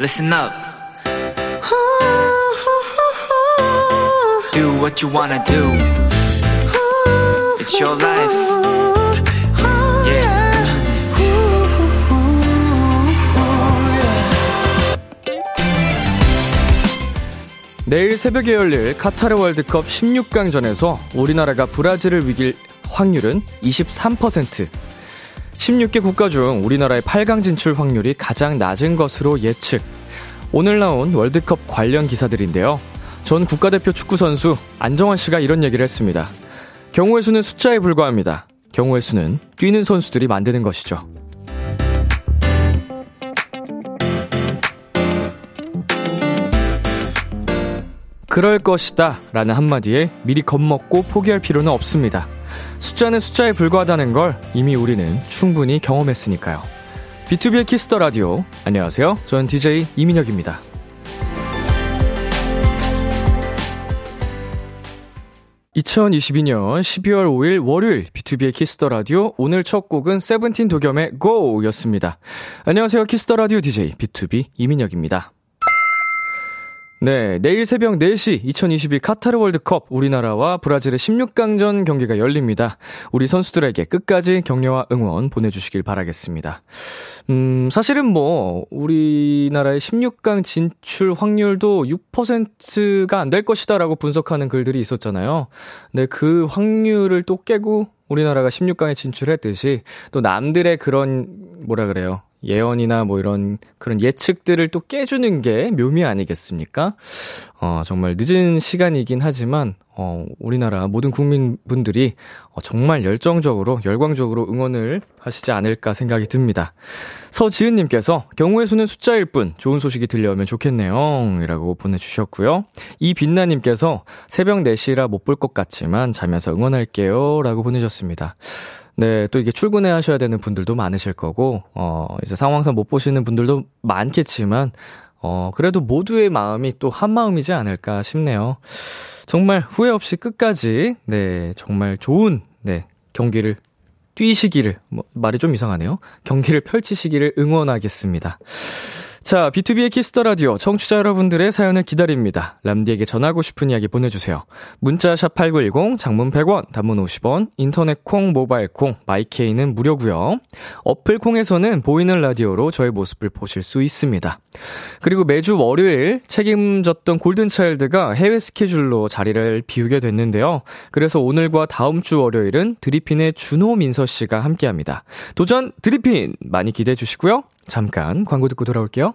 listen up. Do what you wanna do. It's your life. Yeah. 내일 새벽에 열릴 카타르 월드컵 16강전에서 우리나라가 브라질을 이길 확률은 23%. 16개 국가 중 우리나라의 8강 진출 확률이 가장 낮은 것으로 예측. 오늘 나온 월드컵 관련 기사들인데요. 전 국가대표 축구선수 안정환 씨가 이런 얘기를 했습니다. 경우의 수는 숫자에 불과합니다. 경우의 수는 뛰는 선수들이 만드는 것이죠. 그럴 것이다 라는 한마디에 미리 겁먹고 포기할 필요는 없습니다. 숫자는 숫자에 불과하다는 걸 이미 우리는 충분히 경험했으니까요. B2B의 키스터 라디오. 안녕하세요. 저는 DJ 이민혁입니다. 2022년 12월 5일 월요일 B2B의 키스터 라디오 오늘 첫 곡은 세븐틴 도겸의 GO였습니다. 안녕하세요. 키스터 라디오 DJ B2B 이민혁입니다. 네, 내일 새벽 4시 2022 카타르 월드컵 우리나라와 브라질의 16강전 경기가 열립니다. 우리 선수들에게 끝까지 격려와 응원 보내주시길 바라겠습니다. 음, 사실은 뭐, 우리나라의 16강 진출 확률도 6%가 안 될 것이다라고 분석하는 글들이 있었잖아요. 네, 그 확률을 또 깨고 우리나라가 16강에 진출했듯이 또 남들의 그런, 뭐라 그래요. 예언이나 뭐 이런 그런 예측들을 또 깨주는 게 묘미 아니겠습니까? 어, 정말 늦은 시간이긴 하지만, 어, 우리나라 모든 국민분들이 어, 정말 열정적으로, 열광적으로 응원을 하시지 않을까 생각이 듭니다. 서지은님께서 경우의 수는 숫자일 뿐 좋은 소식이 들려오면 좋겠네요. 이라고 보내주셨고요. 이빛나님께서 새벽 4시라 못 볼 것 같지만 자면서 응원할게요. 라고 보내셨습니다. 네, 또 이게 출근해 하셔야 되는 분들도 많으실 거고, 어, 이제 상황상 못 보시는 분들도 많겠지만, 어, 그래도 모두의 마음이 또 한 마음이지 않을까 싶네요. 정말 후회 없이 끝까지, 네, 정말 좋은, 네, 경기를 뛰시기를, 뭐, 말이 좀 이상하네요. 경기를 펼치시기를 응원하겠습니다. 자, B2B의 키스터 라디오 청취자 여러분들의 사연을 기다립니다. 람디에게 전하고 싶은 이야기 보내주세요. 문자 샵 #8910 장문 100원, 단문 50원, 인터넷 콩, 모바일 콩, 마이케이는 무료고요. 어플 콩에서는 보이는 라디오로 저의 모습을 보실 수 있습니다. 그리고 매주 월요일 책임졌던 골든 차일드가 해외 스케줄로 자리를 비우게 됐는데요. 그래서 오늘과 다음 주 월요일은 드리핀의 준호 민서 씨가 함께합니다. 도전 드리핀 많이 기대해 주시고요. 잠깐 광고 듣고 돌아올게요.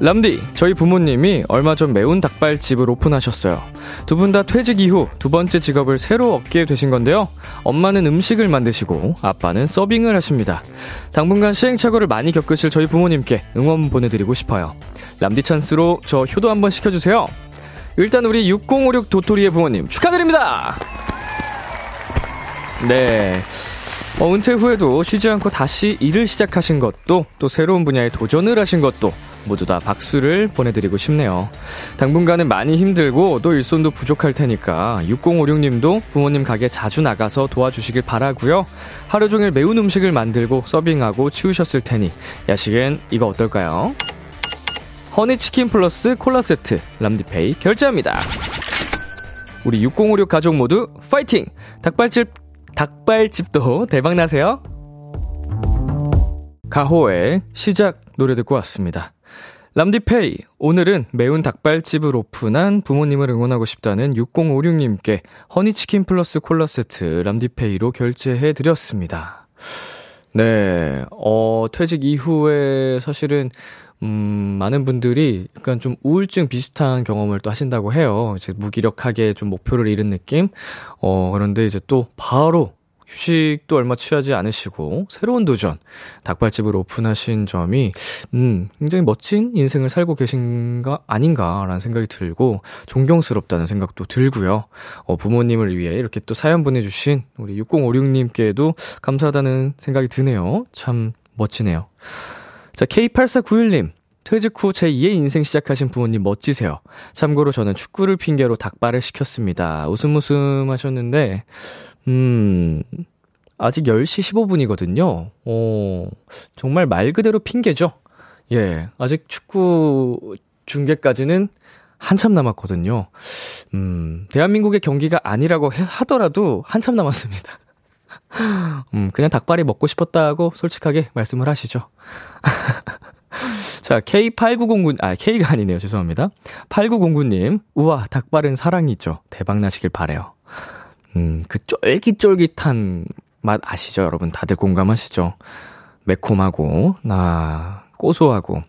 람디, 저희 부모님이 얼마 전 매운 닭발집을 오픈하셨어요. 두 분 다 퇴직 이후 두 번째 직업을 새로 얻게 되신 건데요. 엄마는 음식을 만드시고 아빠는 서빙을 하십니다. 당분간 시행착오를 많이 겪으실 저희 부모님께 응원 보내드리고 싶어요. 람디 찬스로 저 효도 한번 시켜주세요. 일단 우리 6056 도토리의 부모님 축하드립니다! 네. 어, 은퇴 후에도 쉬지 않고 다시 일을 시작하신 것도 또 새로운 분야에 도전을 하신 것도 모두 다 박수를 보내드리고 싶네요. 당분간은 많이 힘들고 또 일손도 부족할 테니까 6056님도 부모님 가게 자주 나가서 도와주시길 바라고요. 하루 종일 매운 음식을 만들고 서빙하고 치우셨을 테니 야식은 이거 어떨까요? 허니치킨 플러스 콜라 세트 람디페이 결제합니다. 우리 6056 가족 모두 파이팅! 닭발집 닭발집도 대박 나세요. 가호의 시작 노래 듣고 왔습니다. 람디페이. 오늘은 매운 닭발집을 오픈한 부모님을 응원하고 싶다는 6056님께 허니치킨 플러스 콜라 세트 람디페이로 결제해 드렸습니다. 네, 어, 퇴직 이후에 사실은, 음, 많은 분들이 약간 좀 우울증 비슷한 경험을 또 하신다고 해요. 이제 무기력하게 좀 목표를 잃은 느낌? 어, 그런데 이제 또 바로 휴식도 얼마 취하지 않으시고 새로운 도전 닭발집을 오픈하신 점이 음 굉장히 멋진 인생을 살고 계신가 아닌가라는 생각이 들고 존경스럽다는 생각도 들고요. 어 부모님을 위해 이렇게 또 사연 보내 주신 우리 6056님께도 감사하다는 생각이 드네요. 참 멋지네요. 자 K8491님 퇴직 후 제2의 인생 시작하신 부모님 멋지세요. 참고로 저는 축구를 핑계로 닭발을 시켰습니다. 웃음 웃음 하셨는데 음, 아직 10시 15분이거든요. 어, 정말 말 그대로 핑계죠? 예, 아직 축구 중계까지는 한참 남았거든요. 음, 대한민국의 경기가 아니라고 하더라도 한참 남았습니다. 음, 그냥 닭발이 먹고 싶었다고 솔직하게 말씀을 하시죠. 자, K8909, 아, K가 아니네요. 죄송합니다. 8909님, 우와, 닭발은 사랑이죠. 대박 나시길 바래요 음, 그 쫄깃쫄깃한 맛 아시죠, 여러분? 다들 공감하시죠? 매콤하고, 나, 고소하고.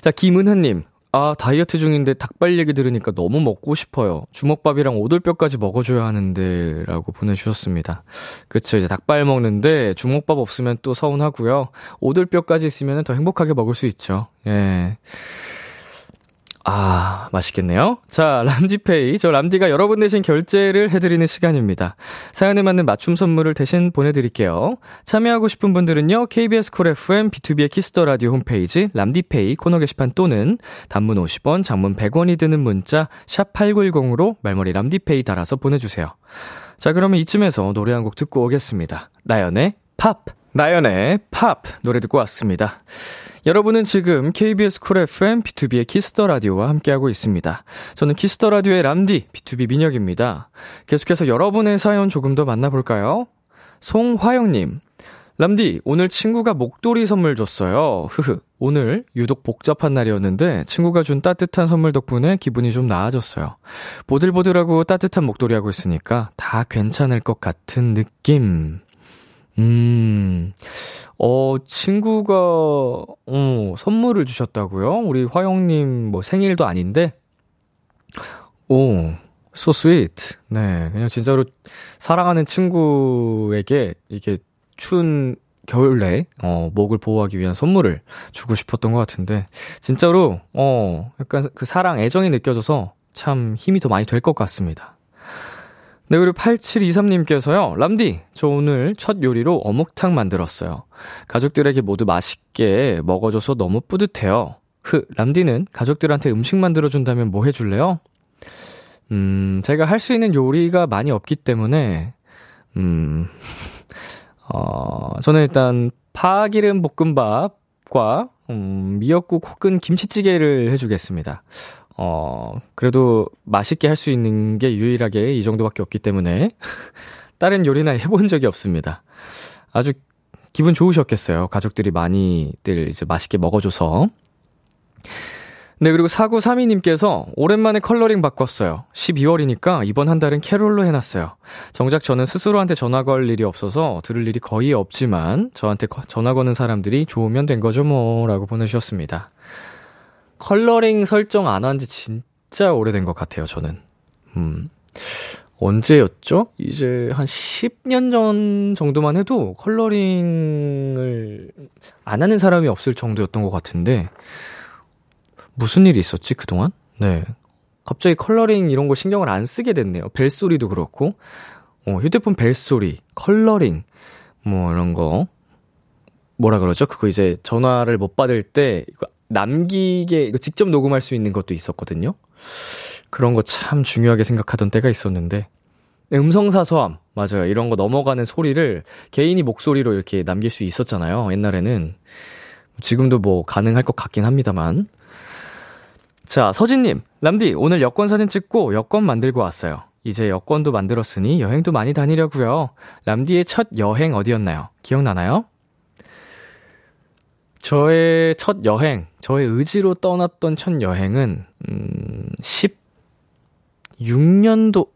자, 김은하님. 아, 다이어트 중인데 닭발 얘기 들으니까 너무 먹고 싶어요. 주먹밥이랑 오돌뼈까지 먹어줘야 하는데, 라고 보내주셨습니다. 그쵸, 이제 닭발 먹는데 주먹밥 없으면 또 서운하고요. 오돌뼈까지 있으면 더 행복하게 먹을 수 있죠. 예. 아, 맛있겠네요. 자, 람디페이. 저 람디가 여러분 대신 결제를 해드리는 시간입니다. 사연에 맞는 맞춤 선물을 대신 보내드릴게요. 참여하고 싶은 분들은요, KBS 쿨 FM, B2B의 키스터 라디오 홈페이지, 람디페이 코너 게시판 또는 단문 50원, 장문 100원이 드는 문자, 샵8910으로 말머리 람디페이 달아서 보내주세요. 자, 그러면 이쯤에서 노래 한 곡 듣고 오겠습니다. 나연의 팝! 나연의 팝! 노래 듣고 왔습니다. 여러분은 지금 KBS 쿨 FM B2B의 키스터 라디오와 함께하고 있습니다. 저는 키스터 라디오의 람디 B2B 민혁입니다. 계속해서 여러분의 사연 조금 더 만나볼까요? 송화영님. 람디, 오늘 친구가 목도리 선물 줬어요. 흐흐. 오늘 유독 복잡한 날이었는데 친구가 준 따뜻한 선물 덕분에 기분이 좀 나아졌어요. 보들보들하고 따뜻한 목도리 하고 있으니까 다 괜찮을 것 같은 느낌. 음, 어, 친구가, 어, 선물을 주셨다고요? 우리 화영님 뭐 생일도 아닌데? 오, so sweet. 네, 그냥 진짜로 사랑하는 친구에게 이게 추운 겨울에, 어, 목을 보호하기 위한 선물을 주고 싶었던 것 같은데, 진짜로, 어, 약간 그 사랑, 애정이 느껴져서 참 힘이 더 많이 될 것 같습니다. 네, 그리고 8723님께서요, 람디, 저 오늘 첫 요리로 어묵탕 만들었어요. 가족들에게 모두 맛있게 먹어줘서 너무 뿌듯해요. 흐, 람디는 가족들한테 음식 만들어준다면 뭐 해줄래요? 음, 제가 할 수 있는 요리가 많이 없기 때문에, 음, 어, 저는 일단 파기름 볶음밥과, 음, 미역국 혹은 김치찌개를 해주겠습니다. 어, 그래도 맛있게 할 수 있는 게 유일하게 이 정도밖에 없기 때문에 다른 요리나 해본 적이 없습니다. 아주 기분 좋으셨겠어요. 가족들이 많이들 이제 맛있게 먹어줘서. 네, 그리고 4932님께서 오랜만에 컬러링 바꿨어요. 12월이니까 이번 한 달은 캐롤로 해놨어요. 정작 저는 스스로한테 전화 걸 일이 없어서 들을 일이 거의 없지만 저한테 전화 거는 사람들이 좋으면 된 거죠 뭐 라고 보내주셨습니다. 컬러링 설정 안 한 지 진짜 오래된 것 같아요, 저는. 음. 언제였죠? 이제 한 10년 전 정도만 해도 컬러링을 안 하는 사람이 없을 정도였던 것 같은데, 무슨 일이 있었지, 그동안? 네. 갑자기 컬러링 이런 거 신경을 안 쓰게 됐네요. 벨소리도 그렇고, 어, 휴대폰 벨소리, 컬러링, 뭐 이런 거. 뭐라 그러죠? 그거 이제 전화를 못 받을 때, 이거 남기게 직접 녹음할 수 있는 것도 있었거든요. 그런 거 참 중요하게 생각하던 때가 있었는데 음성사서함 맞아요. 이런 거 넘어가는 소리를 개인이 목소리로 이렇게 남길 수 있었잖아요. 옛날에는 지금도 뭐 가능할 것 같긴 합니다만. 자, 서진님, 람디, 오늘 여권 사진 찍고 여권 만들고 왔어요. 이제 여권도 만들었으니 여행도 많이 다니려고요. 람디의 첫 여행 어디였나요? 기억나나요? 저의 첫 여행, 저의 의지로 떠났던 첫 여행은, 음, 16년도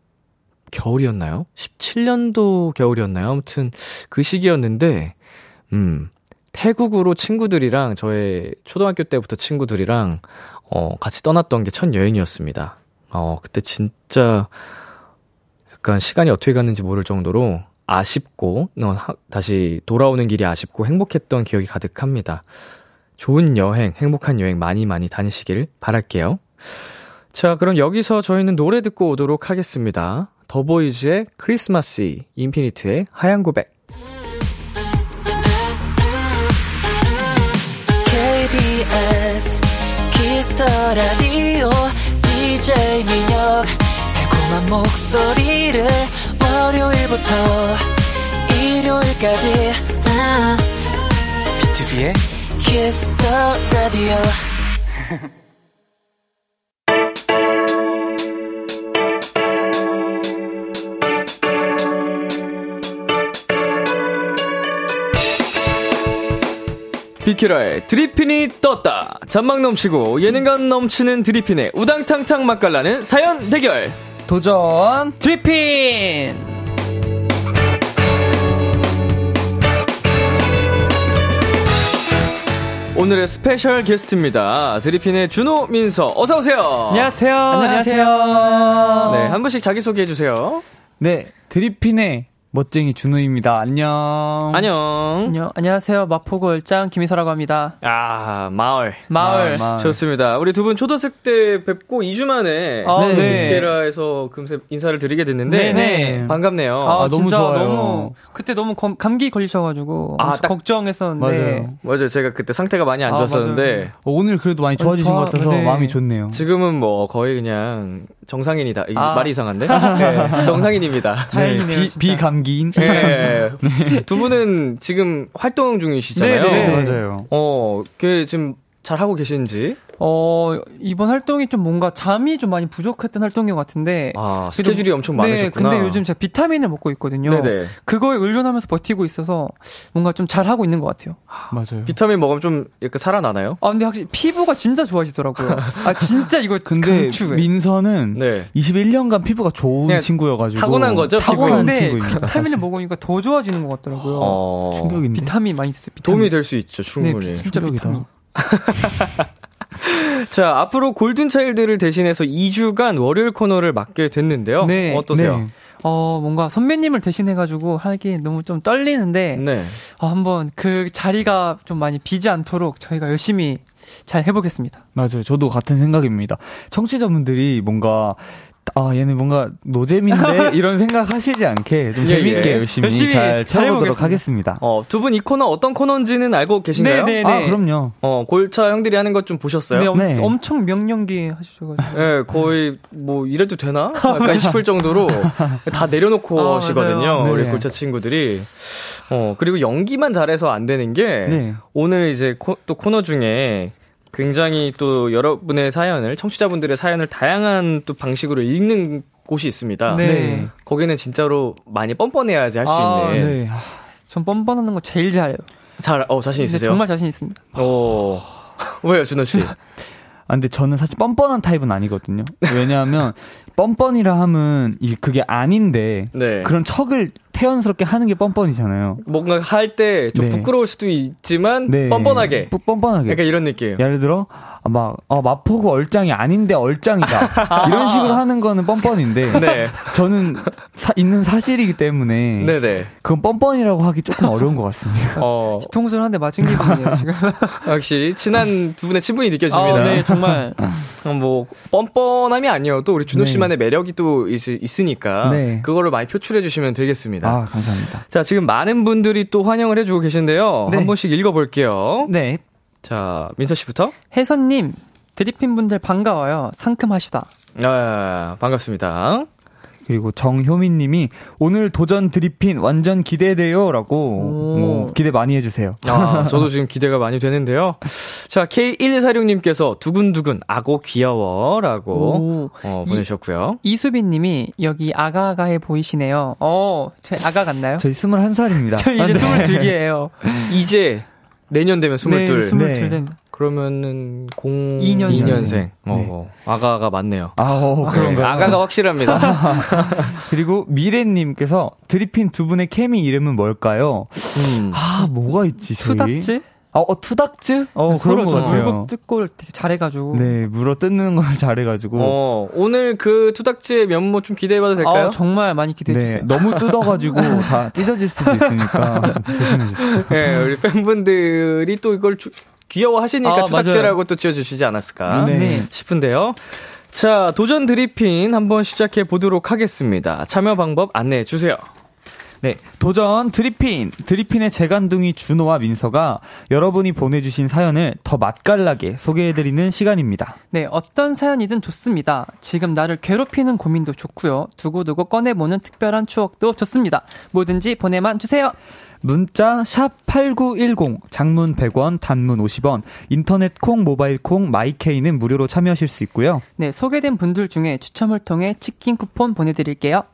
겨울이었나요? 17년도 겨울이었나요? 아무튼 그 시기였는데, 음, 태국으로 친구들이랑 저의 초등학교 때부터 친구들이랑, 어, 같이 떠났던 게 첫 여행이었습니다. 어, 그때 진짜 약간 시간이 어떻게 갔는지 모를 정도로 아쉽고, 어, 다시 돌아오는 길이 아쉽고 행복했던 기억이 가득합니다. 좋은 여행, 행복한 여행 많이 많이 다니시길 바랄게요. 자, 그럼 여기서 저희는 노래 듣고 오도록 하겠습니다. 더보이즈의 크리스마스, 인피니트의 하얀 고백. KBS Kiss the Radio DJ 민혁 달콤한 목소리를 월요일부터 일요일까지 BTOB의 Kiss the Radio 비키라의 드리핀이 떴다. 잔망 넘치고 예능감 넘치는 드리핀의 우당탕탕 맛깔나는 사연 대결. 도전 드리핀! 오늘의 스페셜 게스트입니다. 드리핀의 준호 민서 어서 오세요. 안녕하세요. 안녕하세요. 네, 한 분씩 자기 소개해 주세요. 네, 드리핀의 멋쟁이 준호입니다. 안녕. 안녕. 안녕. 안녕하세요. 마포구 얼짱 김민서라고 합니다. 아, 마을. 마을. 마을, 마을. 좋습니다. 우리 두 분 초등생 때 뵙고 2주 만에 아, 네. 비케라에서 금세 인사를 드리게 됐는데 네네. 반갑네요. 아, 아, 너무 진짜 좋아요. 너무 그때 너무 검- 감기 걸리셔 가지고 아, 엄청 딱- 걱정했었는데 맞아요. 맞아요. 제가 그때 상태가 많이 안 아, 좋았었는데 어, 오늘 그래도 많이 좋아지신 좋아- 것 같아서 네. 마음이 좋네요. 지금은 뭐 거의 그냥 정상인이다. 이 아. 말이 이상한데? 네, 정상인입니다. 다행이네요, 비, 진짜. 비감기인. 네. 두 분은 지금 활동 중이시잖아요. 네, 네. 맞아요. 어, 그 지금 잘 하고 계신지. 어 이번 활동이 좀 뭔가 잠이 좀 많이 부족했던 활동인 것 같은데 아, 스케줄이 엄청 네, 많으셨구나. 근데 요즘 제가 비타민을 먹고 있거든요. 네네. 그거에 의존하면서 버티고 있어서 뭔가 좀 잘 하고 있는 것 같아요. 맞아요. 비타민 먹으면 좀 약간 살아나나요? 아 근데 확실히 피부가 진짜 좋아지더라고요. 아 진짜 이거 근데 강추해. 민서는 네. 21년간 피부가 좋은 친구여가지고 타고난 거죠, 타고난 친구입니다. 비타민을 먹으니까 더 좋아지는 것 같더라고요. 어, 충격인데. 비타민 많이 드세요. 비타민. 도움이 될 수 있죠, 충분히. 네, 진짜 충격이다. 비타민. 자, 앞으로 골든차일드를 대신해서 2주간 월요일 코너를 맡게 됐는데요. 네. 어떠세요? 네. 어 뭔가 선배님을 대신해가지고 하기 너무 좀 떨리는데 네. 어, 한번 그 자리가 좀 많이 비지 않도록 저희가 열심히 잘 해보겠습니다. 맞아요. 저도 같은 생각입니다. 청취자분들이 뭔가 아 얘는 뭔가 노잼인데 이런 생각 하시지 않게 좀 예, 재밌게 예. 열심히, 열심히 잘 해보겠습니다. 하겠습니다. 어, 두 분 이 코너 어떤 코너인지는 알고 계신가요? 네, 네. 아 그럼요. 어, 골차 형들이 하는 것 좀 보셨어요? 네, 엄, 네. 엄청 명령기 하셔가지고. 네, 거의 뭐 이래도 되나? 약간 싶을 정도로 다 내려놓고 아, 하시거든요. 맞아요. 우리 네. 골차 친구들이. 어, 그리고 연기만 잘해서 안 되는 게 네. 오늘 이제 코, 또 코너 중에 굉장히 또 여러분의 사연을 청취자분들의 사연을 다양한 또 방식으로 읽는 곳이 있습니다. 네. 거기는 진짜로 많이 뻔뻔해야지 할 수 아, 있는. 네. 전 뻔뻔하는 거 제일 잘해요. 잘, 어, 자신 있으세요? 정말 자신 있습니다. 어. 왜요, 준호 씨? 아, 근데 저는 사실 뻔뻔한 타입은 아니거든요. 왜냐하면 뻔뻔이라 하면 이게 그게 아닌데 네. 그런 척을 태연스럽게 하는 게 뻔뻔이잖아요. 뭔가 할 때좀 네. 부끄러울 수도 있지만 네. 뻔뻔하게. 뻔- 뻔뻔하게. 약간 이런 느낌. 예를 들어 아, 막 어, 마포구 얼짱이 아닌데 얼짱이다 이런 식으로 하는 거는 뻔뻔인데 네. 저는 사- 있는 사실이기 때문에 네네. 그건 뻔뻔이라고 하기 조금 어려운 것 같습니다. 어, 뒤통수를 한 대 맞은 기분이에요, 지금. 역시 친한 두 분의 친분이 느껴집니다. 아, 네, 정말. 어, 뭐 뻔뻔함이 아니어도 우리 준호 네. 씨만의 매력이 또 있, 으니까 네. 그거를 많이 표출해 주시면 되겠습니다. 아 감사합니다. 자, 지금 많은 분들이 또 환영을 해주고 계신데요. 네. 한 번씩 읽어볼게요. 네. 자, 민서 씨부터. 혜선님, 드리핀 분들 반가워요. 상큼하시다. 아, 반갑습니다. 그리고 정효민 님이 오늘 도전 드리핀 완전 기대돼요 라고 오. 뭐 기대 많이 해주세요. 아, 저도 지금 기대가 많이 되는데요. 자, K1246 님께서 두근두근 아고 귀여워 라고 오. 어, 이- 보내셨고요. 이수빈 님이 여기 아가아가해 보이시네요. 어, 제 아가 같나요? 저희 21살입니다. 저 이제 스물둘이에요. 이제 내년 되면 22. 네, 22 네. 됩니다. 그러면은 02년생. 2년생. 어, 아가가 맞네요. 아, 어, 네, 그런가요? 아가가 확실합니다. 그리고 미래님께서 드리핀 두 분의 케미 이름은 뭘까요? 음. 아, 뭐가 있지, 저희? 투닥즈? 아, 어, 투닥즈? 어, 서로 그런 것좀 같아요. 물고 뜯고 되게 잘해가지고. 네, 물어 뜯는 걸 잘해가지고. 어, 오늘 그 투닥지의 면모 좀 기대해봐도 될까요? 아, 정말 많이 기대해주세요. 네, 너무 뜯어가지고 다 찢어질 수도 있으니까 조심해주세요. 네, 우리 팬분들이 또 이걸 주- 귀여워하시니까 아, 투닥지라고 또 지어주시지 않았을까 네. 네. 싶은데요. 자, 도전 드리핀 한번 시작해 보도록 하겠습니다. 참여 방법 안내해 주세요. 네, 도전 드리핀. 드리핀의 재간둥이 준호와 민서가 여러분이 보내주신 사연을 더 맛깔나게 소개해드리는 시간입니다. 네, 어떤 사연이든 좋습니다. 지금 나를 괴롭히는 고민도 좋고요. 두고두고 꺼내보는 특별한 추억도 좋습니다. 뭐든지 보내만 주세요. 문자 샵8910 장문 100원 단문 50원 인터넷 콩 모바일 콩 마이케이는 무료로 참여하실 수 있고요. 네, 소개된 분들 중에 추첨을 통해 치킨 쿠폰 보내 드릴게요.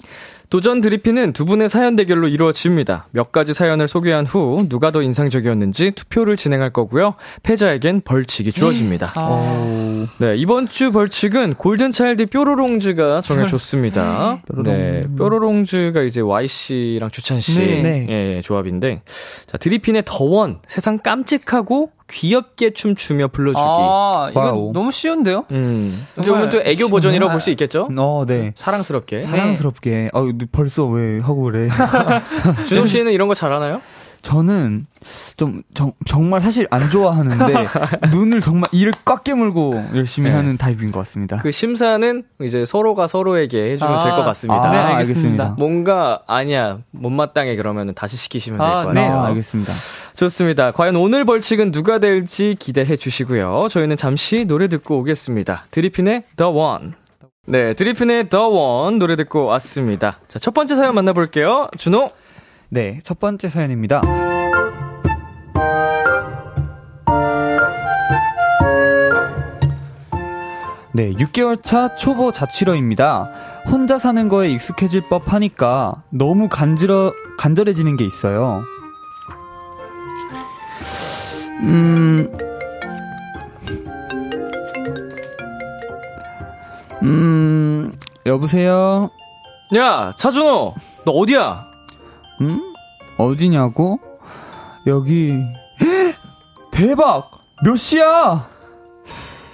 도전 드리핀은 두 분의 사연 대결로 이루어집니다. 몇 가지 사연을 소개한 후 누가 더 인상적이었는지 투표를 진행할 거고요. 패자에겐 벌칙이 주어집니다. 아, 네, 이번 주 벌칙은 골든차일드 뾰로롱즈가 정해줬습니다. 네, 뾰로롱즈가 이제 Y씨랑 주찬씨 네. 네. 예, 조합인데, 자, 드리핀의 The One, 세상 깜찍하고 귀엽게 춤추며 불러주기. 아, 이거 와우. 너무 쉬운데요? 음, 이건 또 애교 버전이라고 볼 수 있겠죠? 어, 네. 사랑스럽게. 사랑스럽게. 아, 벌써 왜 하고 그래? 준호 씨는 이런 거 잘하나요? 저는 좀 정, 정말 사실 안 좋아하는데 눈을 정말 이를 꽉 깨물고 열심히 네. 하는 타입인 것 같습니다. 그 심사는 이제 서로가 서로에게 해주면 아, 될것 같습니다. 네, 아, 알겠습니다. 뭔가 아니야 못마땅해 그러면 다시 시키시면 될 아, 것 네. 같아요. 아, 알겠습니다. 좋습니다. 과연 오늘 벌칙은 누가 될지 기대해 주시고요. 저희는 잠시 노래 듣고 오겠습니다. 드리핀의 The One. 네, 드리핀의 The One 노래 듣고 왔습니다. 자, 첫 번째 사연 만나볼게요. 준호. 네, 첫 번째 사연입니다. 네, 6개월 차 초보 자취러입니다. 혼자 사는 거에 익숙해질 법 하니까 너무 간지러, 간절해지는 게 있어요. 음, 음, 여보세요? 야, 차준호. 너 어디야? 음? 어디냐고? 여기 대박! 몇 시야?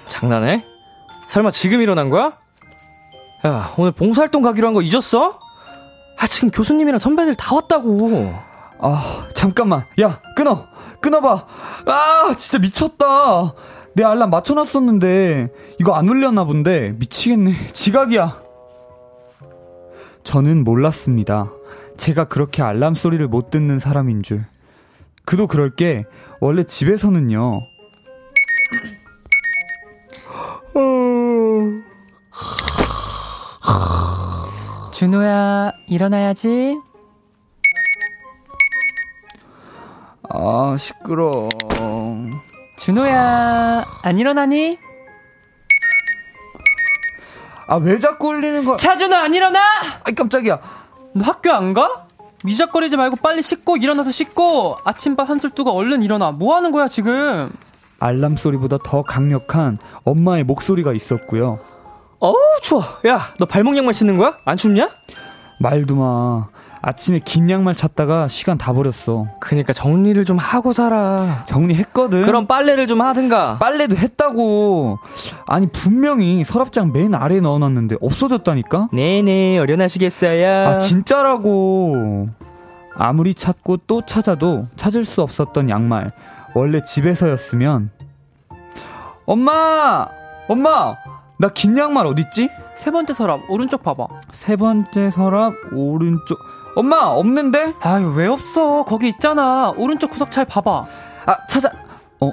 장난해? 설마 지금 일어난 거야? 야, 오늘 봉사활동 가기로 한 거 잊었어? 아, 지금 교수님이랑 선배들 다 왔다고. 아, 잠깐만. 야, 끊어. 끊어봐. 아, 진짜 미쳤다. 내 알람 맞춰놨었는데 이거 안 울렸나 본데 미치겠네. 지각이야. 저는 몰랐습니다. 제가 그렇게 알람 소리를 못 듣는 사람인 줄. 그도 그럴 게 원래 집에서는요. 준호야, 일어나야지. 아, 시끄러. 준호야, 안 일어나니? 아, 왜 자꾸 울리는 거야? 차준호 안 일어나? 아이, 깜짝이야. 너 학교 안 가? 미적거리지 말고 빨리 씻고 일어나서 씻고 아침밥 한술 뜨고 얼른 일어나. 뭐 하는 거야 지금? 알람 소리보다 더 강력한 엄마의 목소리가 있었고요. 어우, 추워. 야, 너 발목 양말 신는 거야? 안 춥냐? 말도 마. 아침에 긴 양말 찾다가 시간 다 버렸어. 그니까 정리를 좀 하고 살아. 정리했거든. 그럼 빨래를 좀 하든가. 빨래도 했다고. 아니 분명히 서랍장 맨 아래에 넣어놨는데 없어졌다니까. 네네, 어련하시겠어요. 아 진짜라고. 아무리 찾고 또 찾아도 찾을 수 없었던 양말. 원래 집에서였으면. 엄마, 엄마, 나 긴 양말 어딨지? 세 번째 서랍 오른쪽 봐봐. 세 번째 서랍 오른쪽. 엄마 없는데? 아유 왜 없어? 거기 있잖아. 오른쪽 구석 잘 봐봐. 아 찾아. 어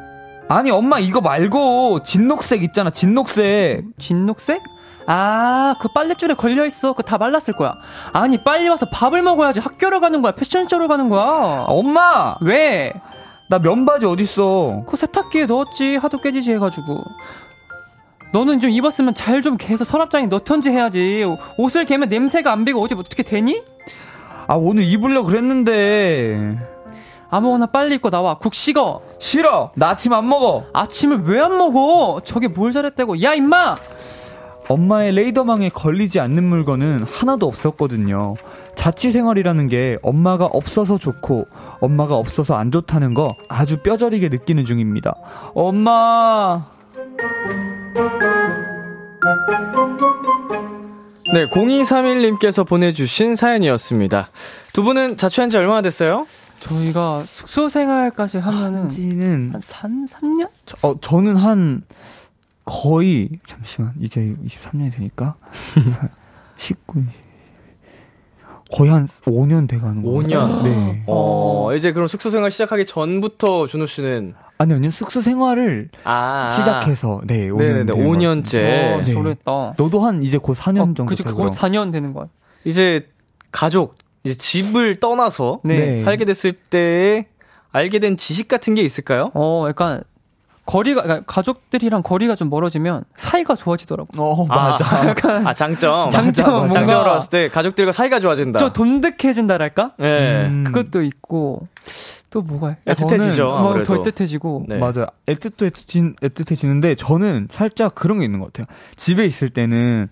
아니 엄마 이거 말고 진녹색 있잖아 진녹색. 진녹색? 아, 그 빨랫줄에 걸려 있어. 그거 다 말랐을 거야. 아니, 빨리 와서 밥을 먹어야지. 학교를 가는 거야. 패션쇼를 가는 거야. 아, 엄마 왜? 나 면바지 어딨어? 그 세탁기에 넣었지. 하도 깨지지 해가지고. 너는 좀 입었으면 잘 좀 개서 서랍장에 넣던지 해야지. 옷을 개면 냄새가 안 배고 어디 어떻게 되니? 아 오늘 입으려 그랬는데. 아무거나 빨리 입고 나와. 국 식어. 싫어. 나 아침 안 먹어. 아침을 왜 안 먹어? 저게 뭘 잘했다고? 야 임마. 엄마의 레이더망에 걸리지 않는 물건은 하나도 없었거든요. 자취 생활이라는 게 엄마가 없어서 좋고 엄마가 없어서 안 좋다는 거 아주 뼈저리게 느끼는 중입니다. 엄마. 네, 0231님께서 보내주신 사연이었습니다. 두 분은 자취한 지 얼마나 됐어요? 저희가 숙소 생활까지 하면은 지는 한 3, 3년? 어 저는 한 거의 잠시만 이제 23년이 되니까 19 거의 한 5년 돼가는 거예요. 5년? 네. 어, 이제 그럼 숙소 생활 시작하기 전부터 준호 씨는 아니 아니요 숙소 생활을 아 시작해서 네 5년 네네네 된 5년째 어, 네. 오래했다. 너도 한 이제 곧 4년 어, 정도 그치. 그거 4년 되는 거야. 이제 가족 이제 집을 떠나서 네. 살게 됐을 때 알게 된 지식 같은 게 있을까요? 어, 약간 거리가 그러니까 가족들이랑 거리가 좀 멀어지면 사이가 좋아지더라고. 어 맞아. 아, 장점. 장점, 맞아. 뭔가- 장점으로 봤을 때 가족들과 사이가 좋아진다. 좀 돈득해진다랄까? 예. 음. 그것도 있고 또 뭐가 애틋해지죠, 아무래도. 더 애틋해지고 네. 맞아요. 애틋도 애틋해진, 애틋해지는데 저는 살짝 그런 게 있는 것 같아요. 집에 있을 때는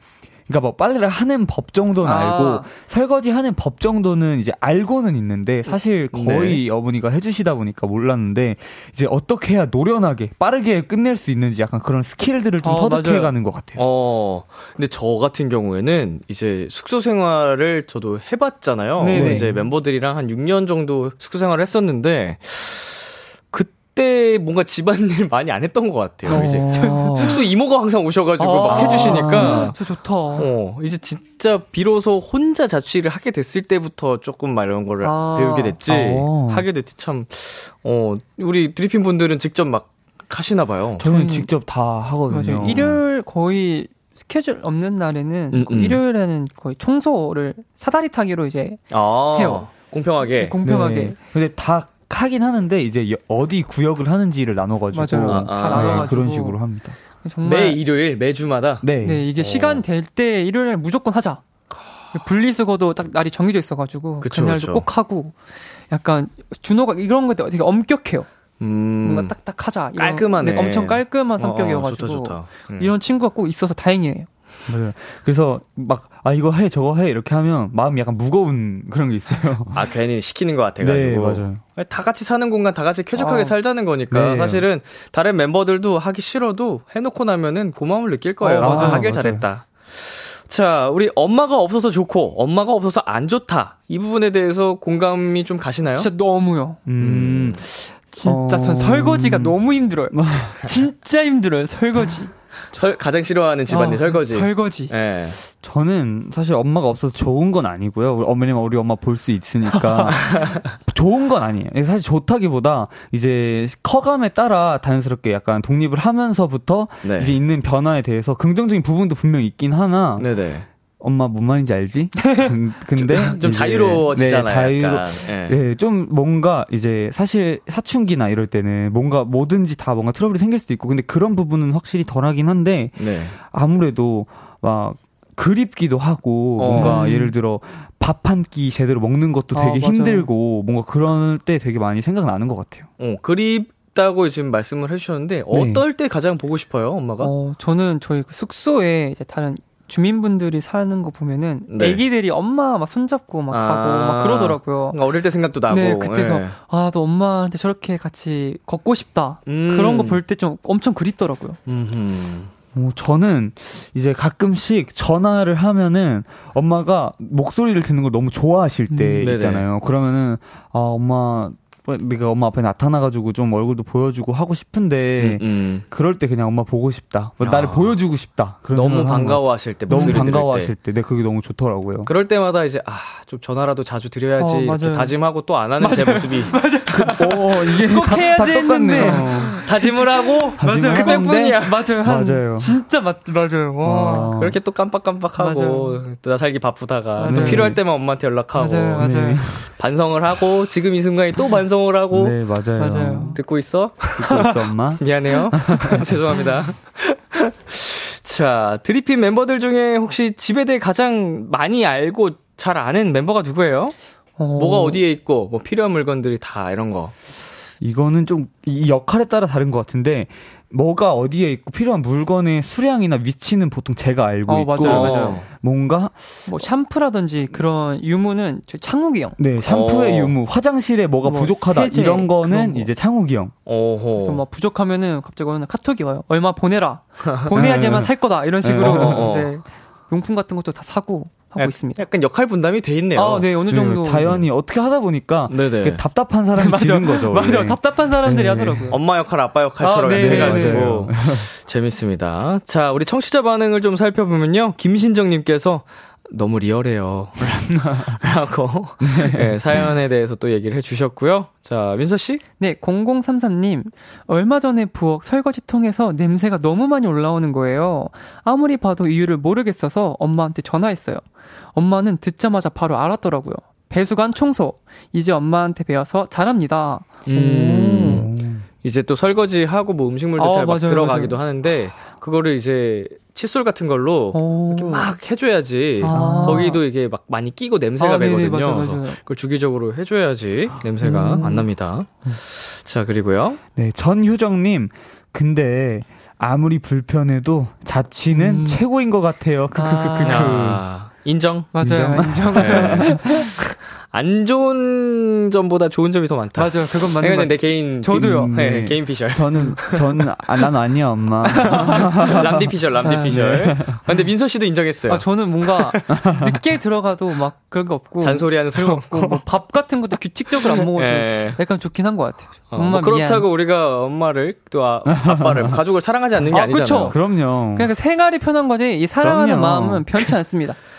그러니까 뭐 빨래를 하는 법 정도는 아. 알고 설거지 하는 법 정도는 이제 알고는 있는데 사실 거의 네. 어머니가 해주시다 보니까 몰랐는데 이제 어떻게 해야 노련하게 빠르게 끝낼 수 있는지 약간 그런 스킬들을 좀 어, 터득해가는 것 같아요. 어, 근데 저 같은 경우에는 이제 숙소 생활을 저도 해봤잖아요. 네네. 이제 멤버들이랑 한 6년 정도 숙소 생활을 했었는데, 그때 뭔가 집안일 많이 안 했던 것 같아요, 이제. 어. 숙소 이모가 항상 오셔가지고 아. 막 해주시니까. 저 좋다. 어, 이제 진짜 비로소 혼자 자취를 하게 됐을 때부터 조금 막 이런 거를 아. 배우게 됐지. 어. 하게 됐지 참, 어, 우리 드리핀 분들은 직접 막 하시나 봐요. 저는 저는- 직접 다 하거든요. 맞아요. 일요일 거의 스케줄 없는 날에는 음, 그 음. 일요일에는 거의 청소를 사다리 타기로 이제 아, 해요. 공평하게. 공평하게 네. 근데 다 하긴 하는데 이제 여- 어디 구역을 하는지를 나눠가지고 맞아요. 아, 다 아. 나눠가지고 그런 식으로 합니다. 정말 매 일요일, 매주마다. 네. 네 이게 어. 시간 될 때 일요일 무조건 하자. 분리수거도 딱 날이 정해져 있어가지고 그쵸, 그날도 그쵸. 꼭 하고 약간 준호가 이런 것도 되게 엄격해요. 음. 뭔가 딱딱 하자. 이런- 깔끔하네. 네, 엄청 깔끔한 어, 성격이어가지고 좋다, 좋다. 음. 이런 친구가 꼭 있어서 다행이에요. 맞아요. 그래서 막 아 이거 해 저거 해 이렇게 하면 마음이 약간 무거운 그런 게 있어요. 아, 괜히 시키는 것 같아가지고. 네 맞아요. 다 같이 사는 공간 다 같이 쾌적하게 어. 살자는 거니까 네. 사실은 다른 멤버들도 하기 싫어도 해놓고 나면은 고마움을 느낄 거예요. 어, 맞아요. 하길 맞아요. 잘했다. 자, 우리 엄마가 없어서 좋고 엄마가 없어서 안 좋다. 이 부분에 대해서 공감이 좀 가시나요? 진짜 너무요. 음. 진짜 어. 전 설거지가 너무 힘들어요. 진짜 힘들어요 설거지. 설- 가장 싫어하는 집안일 어, 설거지. 설거지. 예. 저는 사실 엄마가 없어서 좋은 건 아니고요. 우리 어머니만 우리 엄마 볼 수 있으니까 좋은 건 아니에요. 사실 좋다기보다 이제 커감에 따라 자연스럽게 약간 독립을 하면서부터 네. 이제 있는 변화에 대해서 긍정적인 부분도 분명 있긴 하나 네네. 엄마 뭔 말인지 알지? 근- 근데 좀 자유로워지잖아요. 네, 자유로. 예. 네, 좀 뭔가 이제 사실 사춘기나 이럴 때는 뭔가 뭐든지 다 뭔가 트러블이 생길 수도 있고 근데 그런 부분은 확실히 덜하긴 한데 네. 아무래도 막 그립기도 하고 어. 뭔가 음. 예를 들어 밥 한 끼 제대로 먹는 것도 아, 되게 맞아요. 힘들고 뭔가 그럴 때 되게 많이 생각나는 것 같아요. 어, 그립 다고 지금 말씀을 해주셨는데 어떨 때 가장 보고 싶어요, 엄마가? 어 저는 저희 그 숙소에 이제 다른 주민분들이 사는 거 보면은 네. 애기들이 엄마 막 손잡고 막 아. 가고 막 그러더라고요. 어릴 때 생각도 나고. 네, 그때서 예. 아, 너 엄마한테 저렇게 같이 걷고 싶다. 음. 그런 거 볼 때 좀 엄청 그립더라고요. 음흠. 어, 저는 이제 가끔씩 전화를 하면은 엄마가 목소리를 듣는 걸 너무 좋아하실 때 음. 있잖아요. 그러면은 아 엄마 내가 엄마 앞에 나타나가지고 좀 얼굴도 보여주고 하고 싶은데 음, 음. 그럴 때 그냥 엄마 보고 싶다. 뭐 아. 나를 보여주고 싶다. 그런 너무 반가워하실 때 너무 반가워하실 때. 때, 네, 그게 너무 좋더라고요. 그럴 때마다 이제 아 좀 전화라도 자주 드려야지 어, 이렇게 맞아요. 다짐하고 또 안 하는 제 모습이 어, 이게 꼭 다, 해야지 다 똑같네요. 다짐을 하고 하는데 그때뿐이야. 맞아요. 한 맞아요. 진짜 맞 맞아요. 와. 와. 그렇게 또 깜빡깜빡하고 맞아요. 나 살기 바쁘다가 또 맞아요. 필요할 때만 엄마한테 연락하고 맞아요. 맞아요. 네. 반성을 하고 지금 이 순간에 또 반성 을 하고 네, 맞아요. 맞아요. 듣고 있어? 듣고 있어, 엄마. 미안해요. 죄송합니다. 자, 드리핀 멤버들 중에 혹시 집에 대해 가장 많이 알고 잘 아는 멤버가 누구예요? 어. 뭐가 어디에 있고 뭐 필요한 물건들이 다 이런 거. 이거는 좀 이 역할에 따라 다른 것 같은데 뭐가 어디에 있고 필요한 물건의 수량이나 위치는 보통 제가 알고 어, 있고 맞아요, 맞아요. 뭔가 뭐 샴푸라든지 그런 유무는 저 창욱이 형. 네 샴푸의 어. 유무 화장실에 뭐가 뭐 부족하다 세제, 이런 거는 거. 이제 창욱이 형. 그래서 뭐 부족하면은 갑자기 오늘 카톡이 와요. 얼마 보내라. 보내야지만 살 거다. 이런 식으로 어, 어, 어. 이제 용품 같은 것도 다 사고 하고 약- 있습니다. 약간 역할 분담이 돼 있네요. 아, 네, 어느 네, 정도. 자연히 어떻게 하다 보니까 네네. 그 답답한 사람이 맞아, 지는 거죠 맞아. 원래. 답답한 사람들이 네. 하더라고요. 엄마 역할, 아빠 역할처럼 아, 네, 네, 해가지고 재밌습니다. 자, 우리 청취자 반응을 좀 살펴보면요. 김신정님께서 너무 리얼해요. 라고 네, 사연에 대해서 또 얘기를 해주셨고요. 자, 민서 씨. 네, 0033님. 얼마 전에 부엌 설거지통에서 냄새가 너무 많이 올라오는 거예요. 아무리 봐도 이유를 모르겠어서 엄마한테 전화했어요. 엄마는 듣자마자 바로 알았더라고요. 배수관 청소. 이제 엄마한테 배워서 잘합니다. 음. 이제 또 설거지 하고 뭐 음식물도 아, 잘막 맞아요, 들어가기도 맞아요. 하는데 그거를 이제 칫솔 같은 걸로 오. 이렇게 막 해줘야지 아. 거기도 이게 막 많이 끼고 냄새가 아, 배거든요. 맞아요, 그래서 맞아요. 그걸 주기적으로 해줘야지 냄새가 음. 안 납니다. 자 그리고요. 네 전효정님 근데 아무리 불편해도 자취는 음. 최고인 것 같아요 크크크크 야, 인정. 맞아요. 인정. 네. 안 좋은 점보다 좋은 점이 더 많다. 맞아요. 그건 맞는 것내 개인 저도요. 피- 네, 네. 개인 피셜. 저는 저는 아, 난 아니야 엄마 람디 피셜, 람디 아, 피셜. 아, 근데 민서 씨도 인정했어요. 아, 저는 뭔가 늦게 들어가도 막 그런 거 없고. 잔소리하는 사람 없고, 뭐 밥 같은 것도 규칙적으로 안 먹어도 예. 약간 좋긴 한 것 같아요. 어, 엄마 뭐 그렇다고 미안. 우리가 엄마를 또 아, 아빠를 가족을 사랑하지 않는 게 아, 아니잖아요. 그쵸. 그럼요 그러니까 생활이 편한 거지 이 사랑하는 그럼요. 마음은 편치 않습니다.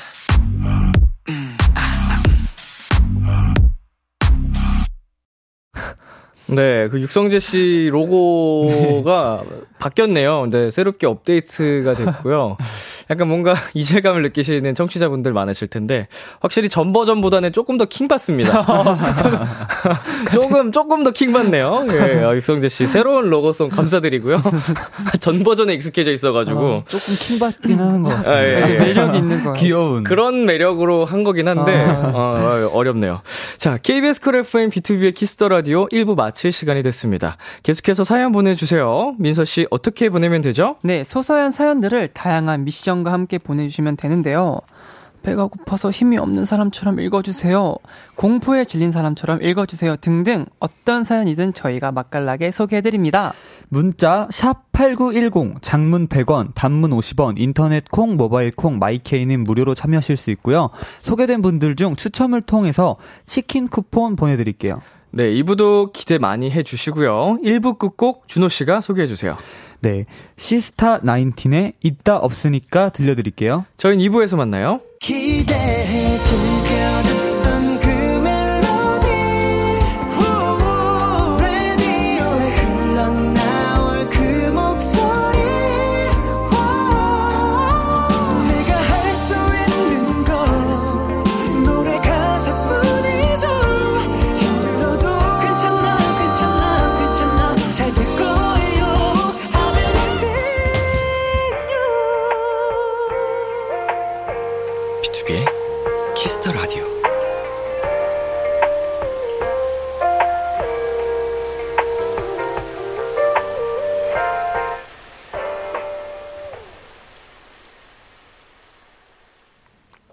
네, 그 육성재 씨 로고가 바뀌었네요. 근데 새롭게 업데이트가 됐고요. 약간 뭔가 이질감을 느끼시는 청취자분들 많으실 텐데 확실히 전 버전보다는 조금 더 킹 받습니다. 조금 조금 더 킹 받네요. 예, 아, 육성재 씨 새로운 로고송 감사드리고요. 전 버전에 익숙해져 있어가지고 조금 킹받긴 하는 것 같아요 아, 예, 예. 매력이 있는 거예요. 귀여운 그런 매력으로 한 거긴 한데 어, 어, 렵네요 자, KBS Cool FM 비투비의 Kiss the Radio 1부 마칠 시간이 됐습니다. 계속해서 사연 보내주세요. 민서 씨 어떻게 보내면 되죠? 네, 소소한 사연들을 다양한 미션 과 함께 보내주시면 되는데요. 배가 고파서 힘이 없는 사람처럼 읽어주세요. 공포에 질린 사람처럼 읽어주세요. 등등 어떤 사연이든 저희가 맛깔나게 소개해드립니다. 문자 샵8910 장문 100원 단문 50원 인터넷 콩 모바일 콩 마이케이는 무료로 참여하실 수 있고요. 소개된 분들 중 추첨을 통해서 치킨 쿠폰 보내드릴게요. 네, 2부도 기대 많이 해주시고요. 1부 끝곡 준호 씨가 소개해주세요. 네 시스타 19의 있다 없으니까 들려드릴게요. 저희는 2부에서 만나요. 기대해 즐겨 비투비의 Kiss the Radio.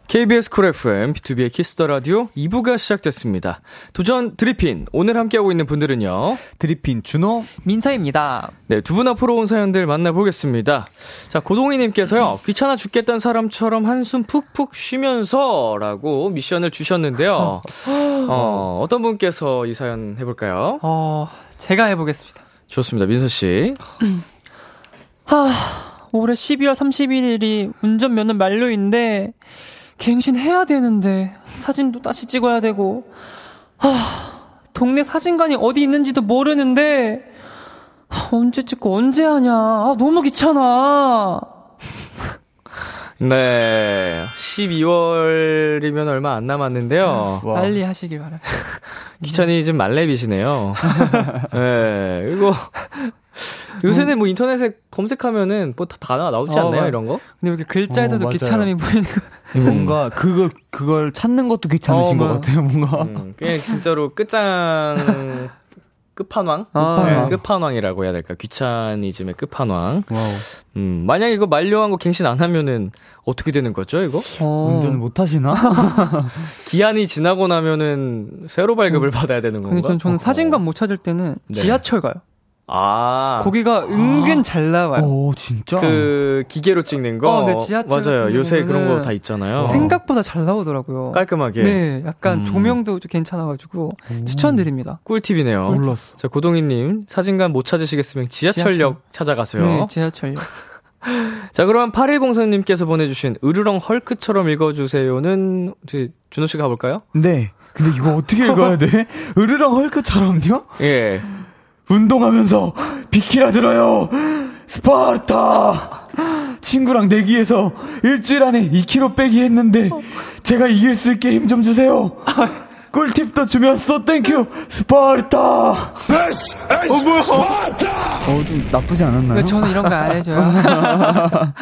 KBS Cool FM, 비투비의 Kiss the Radio 2부가 시작됐습니다. 도전 드리핀. 오늘 함께하고 있는 분들은요. 드리핀 준호 민서입니다. 네, 두 분 앞으로 온 사연들 만나보겠습니다. 자, 고동희님께서요, 귀찮아 죽겠다는 사람처럼 한숨 푹푹 쉬면서 라고 미션을 주셨는데요. 어, 어떤 분께서 이 사연 해볼까요? 어, 제가 해보겠습니다. 좋습니다. 민서씨. 하, 올해 12월 31일이 운전면허 만료인데, 갱신해야 되는데, 사진도 다시 찍어야 되고, 하, 동네 사진관이 어디 있는지도 모르는데, 하, 언제 찍고 언제 하냐. 아, 너무 귀찮아. 네. 12월이면 얼마 안 남았는데요. 빨리 하시길 바랍니다. 귀차니즘 말렙이시네요. 네. 이거. 요새는 뭐 인터넷에 검색하면은 뭐 다, 다 나오지 어, 않나요? 맞- 이런 거? 근데 이렇게 글자에서도 어. 귀찮음이 보이는 거. 뭔가 그걸 그걸 찾는 것도 귀찮으신 어, 것 맞- 같아요. 뭔가. 음, 그냥 진짜로 끝장 끝판왕? 아, 네, 네. 끝판왕이라고 해야 될까? 귀차니즘의 끝판왕. Wow. 음, 만약에 이거 만료한 거 갱신 안 하면은 어떻게 되는 거죠, 이거? 어. 운전을 못 하시나? 기한이 지나고 나면은 새로 발급을 받아야 되는 건가? 근데 전, 저는 어허. 사진관 못 찾을 때는 네. 지하철 가요. 아. 거기가 은근 잘 나와요. 오, 진짜? 그 기계로 찍는 거. 어, 네, 지하철 맞아요. 요새 그런 거 다 있잖아요. 생각보다 잘 나오더라고요. 깔끔하게. 네, 약간 음. 조명도 좀 괜찮아가지고 추천드립니다. 꿀팁이네요. 몰랐어. 자, 고동희님, 사진관 못 찾으시겠으면 지하철역 지하철. 찾아가세요. 네, 지하철역. 자, 그럼 8103님께서 보내주신 으르렁 헐크처럼 읽어주세요는, 이제 준호 씨가 가볼까요? 네. 근데 이거 어떻게 읽어야 돼? 으르렁 헐크처럼요? 예. 운동하면서 비키라 들어요. 스파르타. 친구랑 내기해서 일주일 안에 2kg 빼기 했는데 제가 이길 수 있게 힘 좀 주세요. 꿀팁도 주면서 thank you 스파르타. 어 뭐야? 어좀 나쁘지 않았나요? 저는 이런 거 안 해줘요.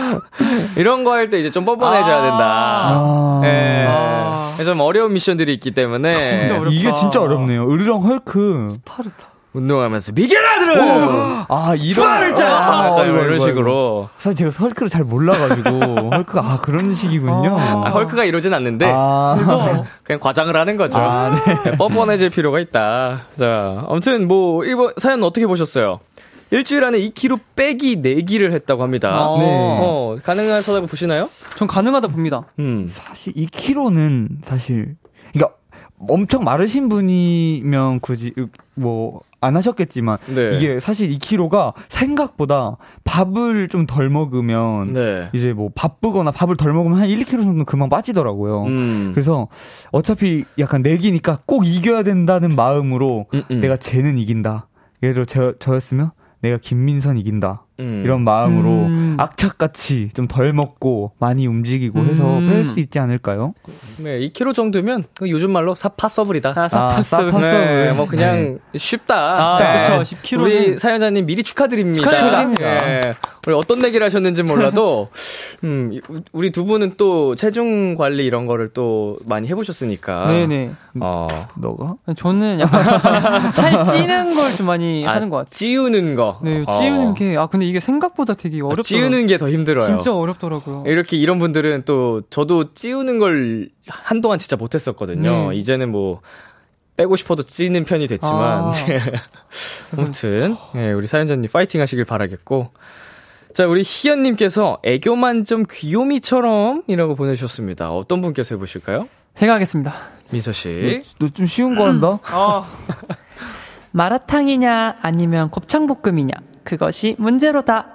이런 거 할 때 이제 좀 뻔뻔해져야 된다. 아. 예. 아. 좀 어려운 미션들이 있기 때문에. 진짜 어렵다. 이게 진짜 어렵네요. 으르렁 헐크. 스파르타. 운동하면서 비키라 들어! 아 이런. 스파르타! 아, 약간 아이고, 이런 식으로. 사실 제가 헐크를 잘 몰라가지고 헐크가 아 그런 식이군요. 아, 헐크가 이러진 않는데. 아. 그냥 과장을 하는 거죠. 아, 네, 뻔뻔해질 필요가 있다. 자, 아무튼 뭐 이번 사연 어떻게 보셨어요? 일주일 안에 2kg 빼기 내기를 했다고 합니다. 어. 네. 어, 가능하다고 보시나요? 전 가능하다 봅니다. 음. 사실 2kg는 사실 그러니까 엄청 마르신 분이면 굳이 뭐 안 하셨겠지만 네. 이게 사실 2kg가 생각보다 밥을 좀 덜 먹으면 네. 이제 뭐 바쁘거나 밥을 덜 먹으면 한 1, 2kg 정도 금방 빠지더라고요. 음. 그래서 어차피 약간 내기니까 꼭 이겨야 된다는 마음으로 음, 음. 내가 쟤는 이긴다. 예를 들어 저, 저였으면 내가 김민선 이긴다. 음. 이런 마음으로 음. 악착같이 좀 덜 먹고 많이 움직이고 해서 음. 뺄수 있지 않을까요? 네, 2kg 정도면 그 요즘 말로 사파서블이다. 아, 아, 사파스. 사파- 네, 파서블. 뭐 그냥 쉽다. 아, 네. 그렇죠. 10kg 는 우리 사연자님 미리 축하드립니다. 축하드립니다. 예. 우리 어떤 내기를 하셨는지 몰라도 음, 우- 우리 두 분은 또 체중 관리 이런 거를 또 많이 해보셨으니까. 네네. 어. 너가? 저는 약간 살 찌는 걸 좀 많이 아, 하는 것 같아요. 찌우는 거. 네, 어. 찌우는 게, 아, 근데 이게 생각보다 되게 아, 어렵더라고요. 찌우는 게 더 힘들어요. 진짜 어렵더라고요. 이렇게 이런 분들은 또 저도 찌우는 걸 한동안 진짜 못했었거든요. 네. 이제는 뭐 빼고 싶어도 찌는 편이 됐지만 아. 아무튼 예, 우리 사연자님 파이팅 하시길 바라겠고 자 우리 희연님께서 애교 만점 귀요미처럼이라고 보내주셨습니다. 어떤 분께서 해보실까요? 제가 하겠습니다. 민서 씨. 너 좀 쉬운 거 한다? 어. 마라탕이냐, 아니면 곱창볶음이냐. 그것이 문제로다.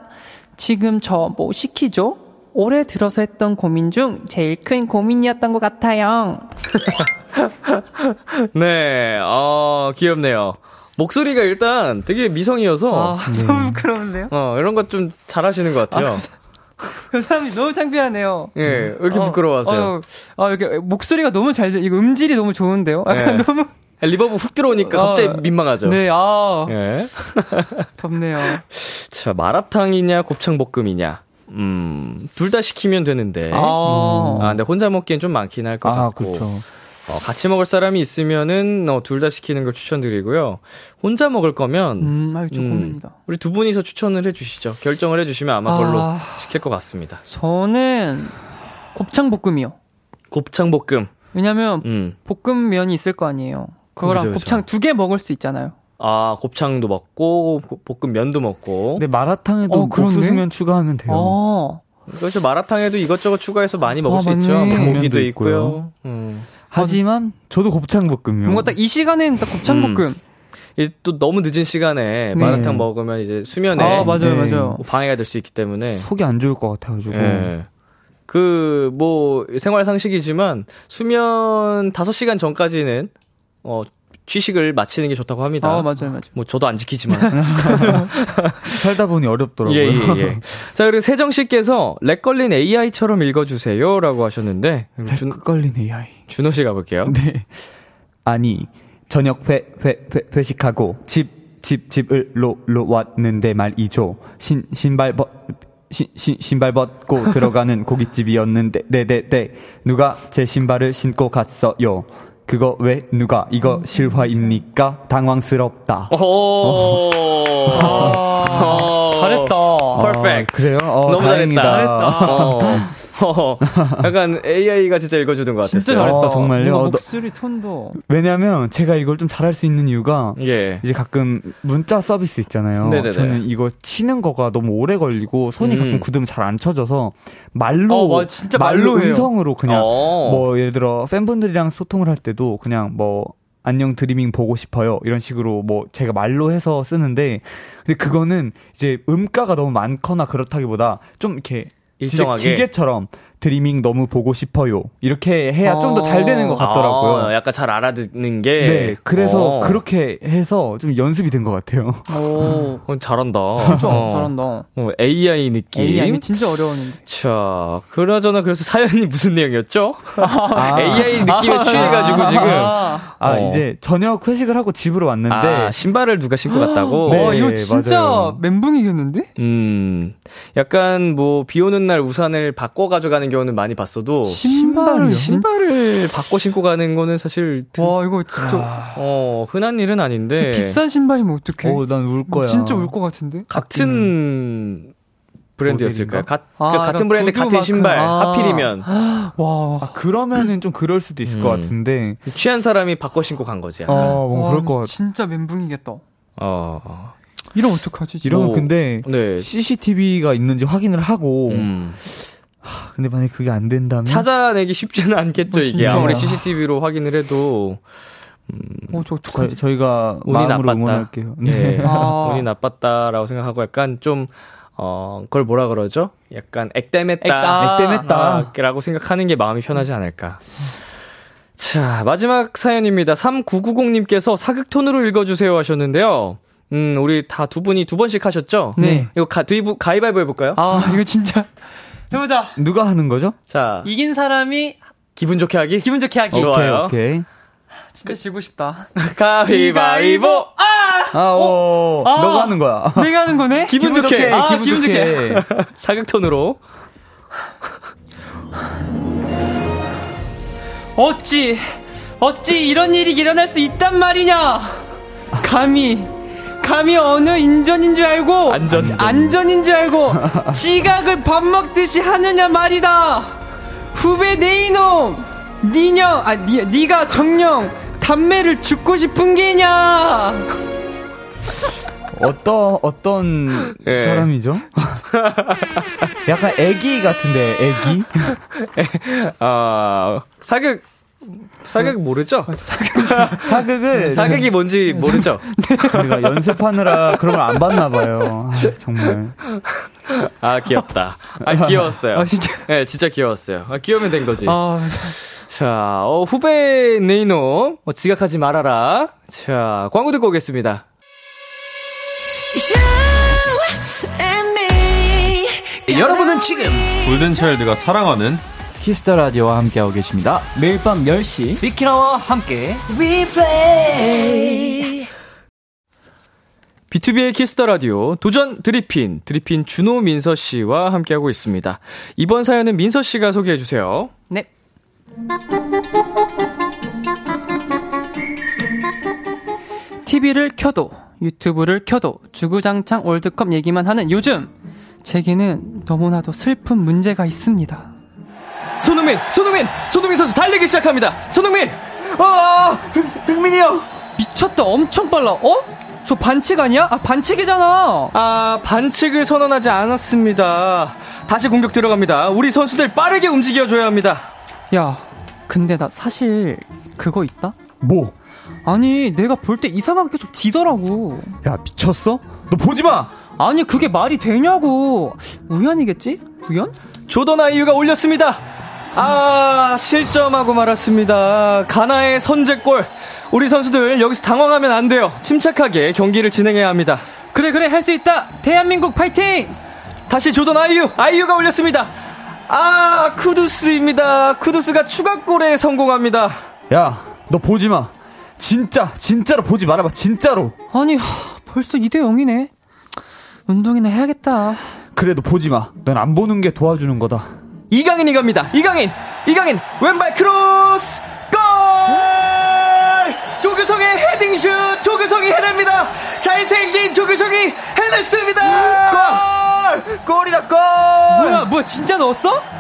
지금 저 뭐 시키죠? 올해 들어서 했던 고민 중 제일 큰 고민이었던 것 같아요. 네, 어 귀엽네요. 목소리가 일단 되게 미성이어서 아, 너무 부끄러운데요? 어 이런 것 좀 잘하시는 것 같아요. 그 사람이 너무 창피하네요. 예, 왜 이렇게 어, 부끄러워하세요? 어, 아, 이렇게 목소리가 너무 잘 돼. 이거 음질이 너무 좋은데요? 약간 네. 너무. reverb 훅 들어오니까 어, 갑자기 민망하죠. 네, 아, 예. 덥네요. 자, 마라탕이냐, 곱창볶음이냐. 음, 둘 다 시키면 되는데. 아, 아, 근데 혼자 먹기엔 좀 많긴 할것 아, 같고. 그렇죠. 어, 같이 먹을 사람이 있으면은, 어, 둘 다 시키는 걸 추천드리고요. 혼자 먹을 거면, 음, 아, 좀 음. 우리 두 분이서 추천을 해주시죠. 결정을 해주시면 아마 그걸로 아. 시킬 것 같습니다. 저는 곱창 볶음이요. 곱창 볶음. 왜냐면 음. 볶음면이 있을 거 아니에요. 그거랑 그죠. 곱창 두 개 먹을 수 있잖아요. 아, 곱창도 먹고, 고- 볶음면도 먹고. 근데 마라탕에도 어? 옥수수면 추가하면 돼요. 어. 그렇죠. 마라탕에도 이것저것 추가해서 많이 먹을 아, 수 있죠. 고기도 있고요. 있고요. 음. 하지만 저도 곱창볶음이요. 뭔가 딱 이 시간에는 딱 곱창볶음. 이제 또 너무 늦은 시간에 네. 마라탕 먹으면 이제 수면에 아, 맞아요, 네. 맞아요. 뭐 방해가 될 수 있기 때문에 속이 안 좋을 것 같아가지고. 예. 그, 뭐, 생활 상식이지만, 수면 5시간 전까지는, 어, 취식을 마치는 게 좋다고 합니다. 아, 맞아요, 맞아요. 뭐 저도 안 지키지만. 살다 보니 어렵더라고요. 예, 예, 예. 자, 그리고 세정 씨께서 렉 걸린 AI처럼 읽어주세요 라고 하셨는데 준, 걸린 AI. 준호 씨 가볼게요. 네. 아니 저녁 회, 회, 회 회식하고 집 집 집을 로 로 왔는데 말이죠. 신 신발 벗 신, 신, 신발 벗고 들어가는 고깃집이었는데, 네네네. 누가 제 신발을 신고 갔어요. 그거 왜 누가 이거 실화입니까? 당황스럽다. 오. 어. 잘했다. 퍼펙트. 그래요? 어, 너무 다행이다. 잘했다. 어. 어. 약간 AI가 진짜 읽어주는 것 같았어요. 진짜 잘했다. 어, 정말요? 어, 너- 목소리 톤도. 왜냐면 제가 이걸 좀 잘할 수 있는 이유가 예. 이제 가끔 문자 서비스 있잖아요. 네네네. 저는 이거 치는 거가 너무 오래 걸리고 손이 음. 가끔 굳으면 잘 안 쳐져서 말로 어, 맞아. 진짜 말로. 음성으로 그냥 어. 뭐 예를 들어 팬분들이랑 소통을 할 때도 그냥 뭐 안녕 드리밍 보고 싶어요 이런 식으로 뭐 제가 말로 해서 쓰는데 근데 그거는 이제 음가가 너무 많거나 그렇다기보다 좀 이렇게 일정하게. 기계처럼 드리밍 너무 보고 싶어요 이렇게 해야 좀더 잘 되는 것 같더라고요. 아, 약간 잘 알아듣는 게. 네, 그래서 어. 그렇게 해서 좀 연습이 된 것 같아요. 오. 어, 잘한다. 진짜 어. 잘한다. 어, AI 느낌. AI 진짜 어려웠는데. 자, 그나저나 그래서 사연이 무슨 내용이었죠? 아. AI 느낌에 취해가지고 지금. 아, 아, 어. 이제 저녁 회식을 하고 집으로 왔는데 아, 신발을 누가 신고 갔다고? 네. 와, 이거 진짜 맞아요. 멘붕이겠는데? 음, 약간 뭐, 비 오는 날 우산을 바꿔 가져가는 경우는 많이 봤어도, 신발이요? 신발을 바꿔 신고 가는 거는 사실, 드- 와, 이거 진짜 어, 흔한 일은 아닌데, 비싼 신발이면 어떡해? 어, 난울 거야. 진짜 울 것 같은데? 같은 브랜드였을까요? 가, 아, 그 같은 브랜드 같은 마크. 신발, 아. 하필이면, 와. 아, 그러면은 좀 그럴 수도 있을 것 음. 같은데. 취한 사람이 바꿔 신고 간 거지, 어, 약간. 뭐 와, 그럴 것 같아. 진짜 멘붕이겠다. 어. 이러면 어떡하지? 진짜? 이러면 뭐, 근데 네. CCTV가 있는지 확인을 하고 음. 근데 만약에 그게 안 된다면 찾아내기 쉽지는 않겠죠, 어, 이게. 아무리 CCTV로 확인을 해도. 어, 저 어떡하지? 저희가 운이 마음으로 나빴다. 응원할게요. 예. 아. 운이 나빴다라고 생각하고 약간 좀, 어, 그걸 뭐라 그러죠? 약간 액땜했다. 액땜했다. 아, 라고 생각하는 게 마음이 편하지 않을까. 자, 마지막 사연입니다. 3990님께서 사극톤으로 읽어주세요 하셨는데요. 음, 우리 다 두 분이 두 번씩 하셨죠? 네. 이거 가, 두이부, 가위바위보 해볼까요? 아, 이거 진짜. 해보자. 누가 하는 거죠? 자, 이긴 사람이 기분 좋게 하기? 기분 좋게 하기. 어. 좋아요. 오케이, 오케이. 진짜 지고 싶다. 가위바위보! 아, 오, 아. 너가 하는 거야. 내가 하는 거네? 기분 좋게. 아, 기분 기분 좋게. 좋게. 사극톤으로. 어찌, 어찌 이런 일이 일어날 수 있단 말이냐? 감히, 감히 어느 인전인 줄 알고, 안전. 안전인 줄 알고, 지각을 밥 먹듯이 하느냐 말이다! 후배 내 이놈! 니녀, 아, 니, 니가 정령, 담배를 죽고 싶은 게냐! 어떤 어떤 예. 사람이죠? 약간 애기 같은데 애기? 아, 사극, 사극 모르죠? 사극을 사극이 뭔지 모르죠? 우리가 연습하느라 그런 걸 안 봤나 봐요. 아, 정말. 아, 귀엽다. 아, 귀여웠어요. 아, 진짜. 네, 진짜 귀여웠어요. 아, 귀여우면 된 거지. 아, 자, 어, 후배 네이놈, 어, 지각하지 말아라. 자, 광고 듣고 오겠습니다. 여러분은 지금 골든차일드가 사랑하는 Kiss the Radio와 함께하고 계십니다. 매일 밤 10시. 비키라와 함께 비투비의 Kiss the Radio 도전 드리핀 드리핀 준호 민서 씨와 함께하고 있습니다. 이번 사연은 민서 씨가 소개해 주세요. 네. TV를 켜도 유튜브를 켜도 주구장창 월드컵 얘기만 하는 요즘 제게는 너무나도 슬픈 문제가 있습니다. 손흥민, 손흥민, 손흥민 선수 달리기 시작합니다. 손흥민, 아, 흥민이 형. 미쳤다 엄청 빨라 어? 저 반칙 아니야? 아 반칙이잖아 아, 반칙을 선언하지 않았습니다. 다시 공격 들어갑니다. 우리 선수들 빠르게 움직여줘야 합니다. 야 근데 나 사실 그거 있다? 뭐? 아니 내가 볼 때 이상하게 계속 지더라고 야 미쳤어? 너 보지 마. 아니 그게 말이 되냐고 우연이겠지? 우연? 조던 아이유가 올렸습니다. 아, 실점하고 말았습니다. 가나의 선제골. 우리 선수들 여기서 당황하면 안 돼요. 침착하게 경기를 진행해야 합니다. 그래 그래 할 수 있다. 대한민국 파이팅! 다시 조던 아이유, 아이유가 올렸습니다. 아, 쿠두스입니다. 쿠두스가 추가골에 성공합니다. 야, 너 보지 마. 진짜, 진짜로 보지 말아봐. 진짜로. 아니 하, 벌써 2대 0이네. 운동이나 해야겠다. 그래도 보지 마. 넌 안 보는 게 도와주는 거다. 이강인이 갑니다. 이강인, 이강인 왼발 크로스 골! 조규성의 헤딩슛, 조규성이 해냅니다. 잘생긴 조규성이 해냈습니다. 골! 골이다, 골! 뭐야 뭐야 진짜 넣었어?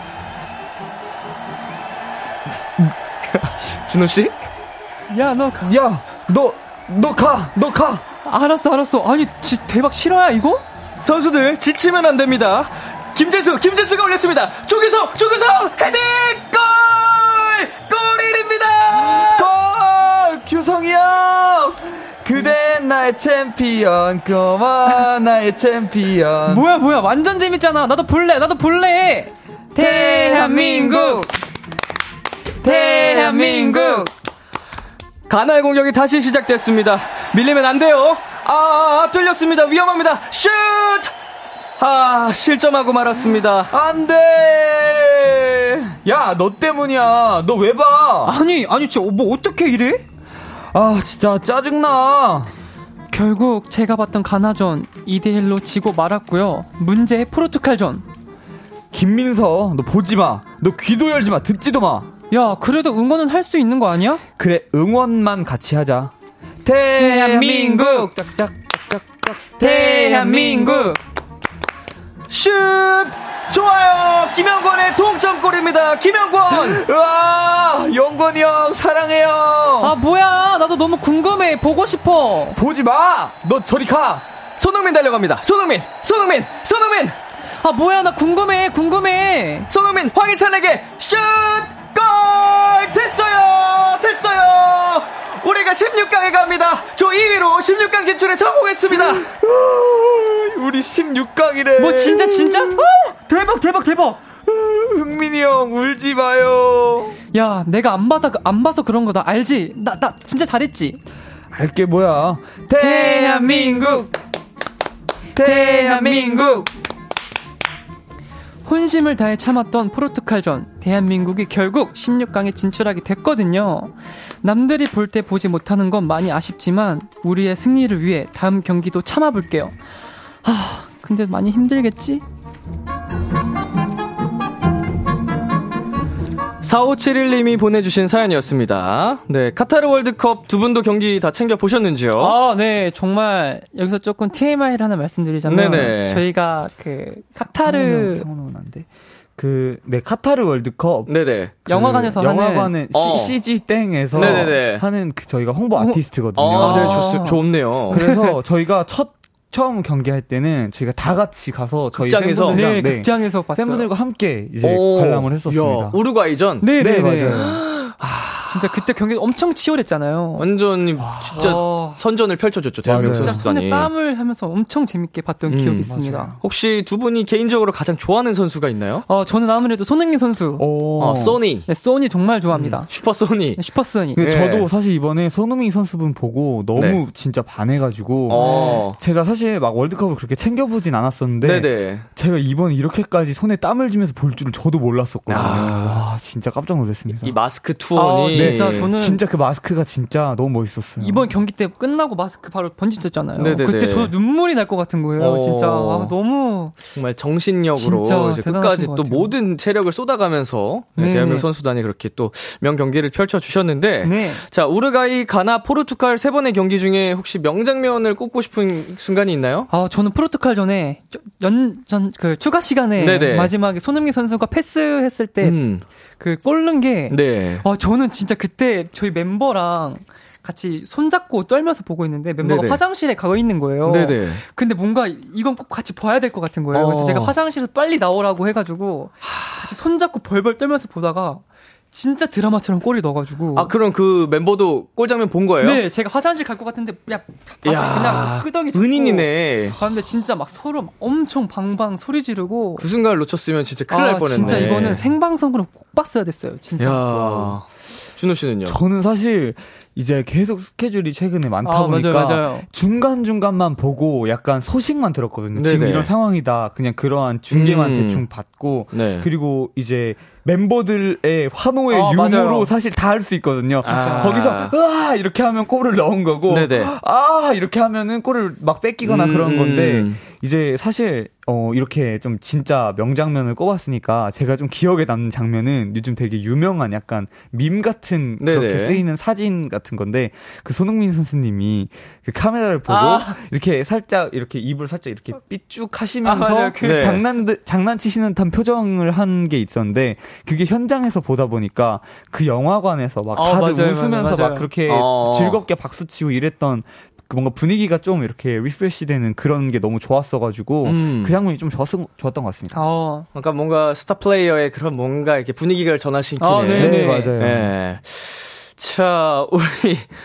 준호 씨? 야 너 가. 야, 너, 너 가, 너 가. 알았어 알았어. 아니 지, 대박 실화야 이거? 선수들 지치면 안 됩니다. 김재수, 김재수가 올렸습니다. 조규성, 조규성 헤딩 나의 챔피언, 고마 나의 챔피언. 뭐야 뭐야 완전 재밌잖아. 나도 볼래 나도 볼래. 대한민국 대한민국 가나의 공격이 다시 시작됐습니다. 밀리면 안 돼요. 아, 아, 뚫렸습니다. 위험합니다. 슛! 아, 실점하고 말았습니다. 안 돼! 야, 너 때문이야. 너 왜 봐? 아니 아니 진짜 뭐 어떻게 이래? 아, 진짜 짜증나. 결국 제가 봤던 가나전 2대 1로 지고 말았고요. 문제 포르투갈전. 김민서, 너 보지 마. 너 귀도 열지 마. 듣지도 마. 야 그래도 응원은 할 수 있는 거 아니야? 그래, 응원만 같이 하자. 대한민국! 짝짝짝짝짝. 대한민국 슛! 좋아요! 김영권의 동점골입니다. 김영권! 우와, 영건이 형, 사랑해요. 아 뭐야 나도 너무 궁금해 보고 싶어 보지 마! 너 저리 가! 손흥민 달려갑니다. 손흥민! 손흥민! 손흥민! 아 뭐야 나 궁금해 궁금해 손흥민 황희찬에게 슛! 골! 됐어요! 됐어요! 우리가 16강에 갑니다. 저 2위로 16강 진출에 성공했습니다. 우리 16강이래. 뭐 진짜 진짜? 어! 대박 대박 대박 흥민이 형, 울지 마요. 야 내가 안 받아 안 봐서 그런 거다 알지? 나나 진짜 잘했지 알게 뭐야. 대한민국 대한민국 혼심을 다해 참았던 포르투갈전 대한민국이 결국 16강에 진출하게 됐거든요. 남들이 볼 때 보지 못하는 건 많이 아쉽지만 우리의 승리를 위해 다음 경기도 참아볼게요. 아 근데 많이 힘들겠지? 4571님이 보내주신 사연이었습니다. 네, 카타르 월드컵 두 분도 경기 다 챙겨 보셨는지요? 아, 네, 정말 여기서 조금 TMI를 하나 말씀드리자면 네네. 저희가 그 카타르 안 돼. 그, 네, 카타르 월드컵. 네네. 영화관에서 그 하는 영화관은 어. CG 땡에서 네네네. 하는 그 저희가 홍보 홍보- 아티스트거든요. 아, 네, 아. 좋, 좋네요. 그래서 저희가 첫 처음 경기할 때는 저희가 다 같이 가서 저희 극장에서? 팬분들이랑 네, 네, 극장에서 봤어요. 팬분들과 함께 이제 오, 관람을 했었습니다. 야, 우루과이전? 네, 네, 네, 네. 맞아요. 진짜 그때 경기 엄청 치열했잖아요. 완전히 진짜 아, 선전을 펼쳐줬죠, 대한민국. 진짜 손에 선수단이. 땀을 하면서 엄청 재밌게 봤던 음, 기억이 있습니다. 맞아요. 혹시 두 분이 개인적으로 가장 좋아하는 선수가 있나요? 어, 저는 아무래도 손흥민 선수. 오. 어, 소니. 네, 소니 정말 좋아합니다. 슈퍼 소니. 네, 슈퍼 소니. 근데 네. 저도 사실 이번에 손흥민 선수분 보고 너무 네. 진짜 반해가지고 어. 제가 사실 막 월드컵을 그렇게 챙겨보진 않았었는데 네네. 제가 이번 이렇게까지 손에 땀을 쥐면서 볼 줄은 저도 몰랐었거든요. 아. 와 진짜 깜짝 놀랐습니다. 이 마스크 투혼이. 아, 진짜 저는 진짜 그 마스크가 진짜 너무 멋있었어요. 이번 경기 때 끝나고 마스크 바로 번지쳤잖아요. 네네네. 그때 저도 눈물이 날 것 같은 거예요. 어. 진짜 아, 너무 정말 정신력으로 진짜 끝까지 것 또. 모든 체력을 쏟아가면서 네, 네. 대한민국 선수단이 그렇게 또 명 경기를 펼쳐 주셨는데 네. 자 우르과이, 가나, 포르투갈 세 번의 경기 중에 혹시 명장면을 꼽고 싶은 순간이 있나요? 아, 저는 포르투갈 전에 연 전 그 추가 시간에 네네. 마지막에 손흥민 선수가 패스했을 때 음, 그골 넣은 게 네. 아, 저는 진짜 그때 저희 멤버랑 같이 손잡고 떨면서 보고 있는데 멤버가 네네. 화장실에 가 있는 거예요. 네네. 근데 뭔가 이건 꼭 같이 봐야 될 것 같은 거예요. 그래서 어. 제가 화장실에서 빨리 나오라고 해가지고 같이 손잡고 벌벌 떨면서 보다가 진짜 드라마처럼 골을 넣어가지고. 아, 그럼 그 멤버도 골 장면 본 거예요? 네, 제가 화장실 갈 것 같은데, 야, 다시 야, 그냥 끄덩이 잡고 은인이네. 가는데 진짜 막 서로 막 엄청 방방 소리 지르고. 그 순간을 놓쳤으면 진짜 큰일 아, 날 뻔했네. 진짜 이거는 생방송으로 꼭 봤어야 됐어요, 진짜. 야 준호 씨는요? 저는 사실 이제 계속 스케줄이 최근에 많다 아, 보니까 맞아요, 맞아요. 중간 중간만 보고 약간 소식만 들었거든요. 지금 네네. 이런 상황이다. 그냥 그러한 중계만 음. 대충 받고 네. 그리고 이제 멤버들의 환호의 아, 유무로 맞아요. 사실 다 할 수 있거든요. 진짜. 거기서 으아 이렇게 하면 골을 넣은 거고 네네. 아 이렇게 하면은 골을 막 뺏기거나 음, 그런 건데 음. 이제 사실 어 이렇게 좀 진짜 명장면을 꼽았으니까 제가 좀 기억에 남는 장면은 요즘 되게 유명한 약간 밈 같은 그렇게 네네. 쓰이는 사진 같은 건데 그 손흥민 선수님이 그 카메라를 보고 아. 이렇게 살짝 이렇게 입을 살짝 이렇게 삐쭉 하시면서 아, 맞아요. 그- 네. 장난 장난치시는 듯한 표정을 한 게 있었는데 그게 현장에서 보다 보니까 그 영화관에서 막 아, 다들 맞아요, 웃으면서 맞아요. 막 그렇게 어. 즐겁게 박수 치고 이랬던 그 뭔가 분위기가 좀 이렇게 refresh 되는 그런 게 너무 좋았어가지고 음. 그 장면이 좀 좋았, 좋았던 것 같습니다. 어. 그러니까 뭔가 스타 플레이어의 그런 뭔가 이렇게 분위기를 전환시키네. 아, 네, 네, 맞아요. 네. 자, 우리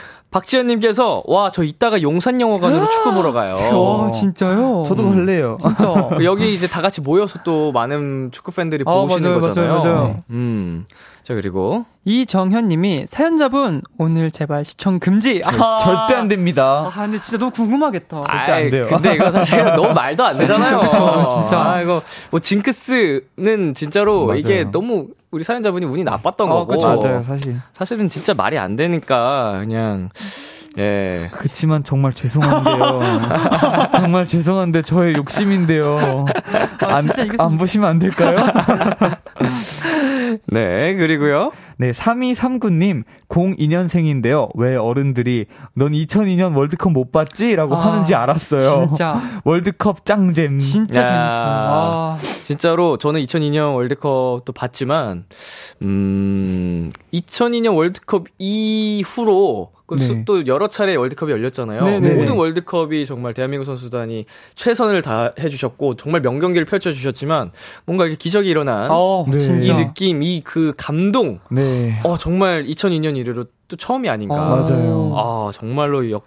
박지현님께서 와 저 이따가 용산 영화관으로 축구 보러 가요. 와, 진짜요? 저도 갈래요. 진짜. 여기 이제 다 같이 모여서 또 많은 축구 팬들이 아, 보시는 맞아요, 거잖아요. 맞아요, 맞아요. 음. 자 그리고 이정현 님이 사연자분 오늘 제발 시청 금지. 아, 절대 안 됩니다. 아, 근데 진짜 너무 궁금하겠다. 절대 안 돼요. 근데 이거 사실 너무 말도 안 되잖아요. 진짜, 그쵸, 진짜. 아, 이거 뭐 징크스는 진짜로 맞아요. 이게 너무 우리 사연자분이 운이 나빴던 아, 거고. 그쵸. 맞아요, 사실. 사실은 진짜 말이 안 되니까 그냥 예. 그치만 정말 죄송한데요. 정말 죄송한데 저의 욕심인데요. 안, 진짜 이게 안 보시면 안 될까요? 네, 그리고요. 네, 3239님, 02년생인데요. 왜 어른들이 넌 2002년 월드컵 못 봤지? 라고 아, 하는지 알았어요. 진짜. 월드컵 짱잼. 진짜 야. 재밌어요. 아, 진짜로 저는 2002년 월드컵도 봤지만 음 2002년 월드컵 이후로 그 네. 수- 또 여러 차례 월드컵이 열렸잖아요. 네네. 모든 월드컵이 정말 대한민국 선수단이 최선을 다 해 주셨고 정말 명경기를 펼쳐 주셨지만 뭔가 이게 기적이 일어난 어, 네. 이. 느낌, 이 그 감동. 네. 어 정말 2002년 이래로 또 처음이 아닌가. 어, 맞아요. 아, 정말로 역,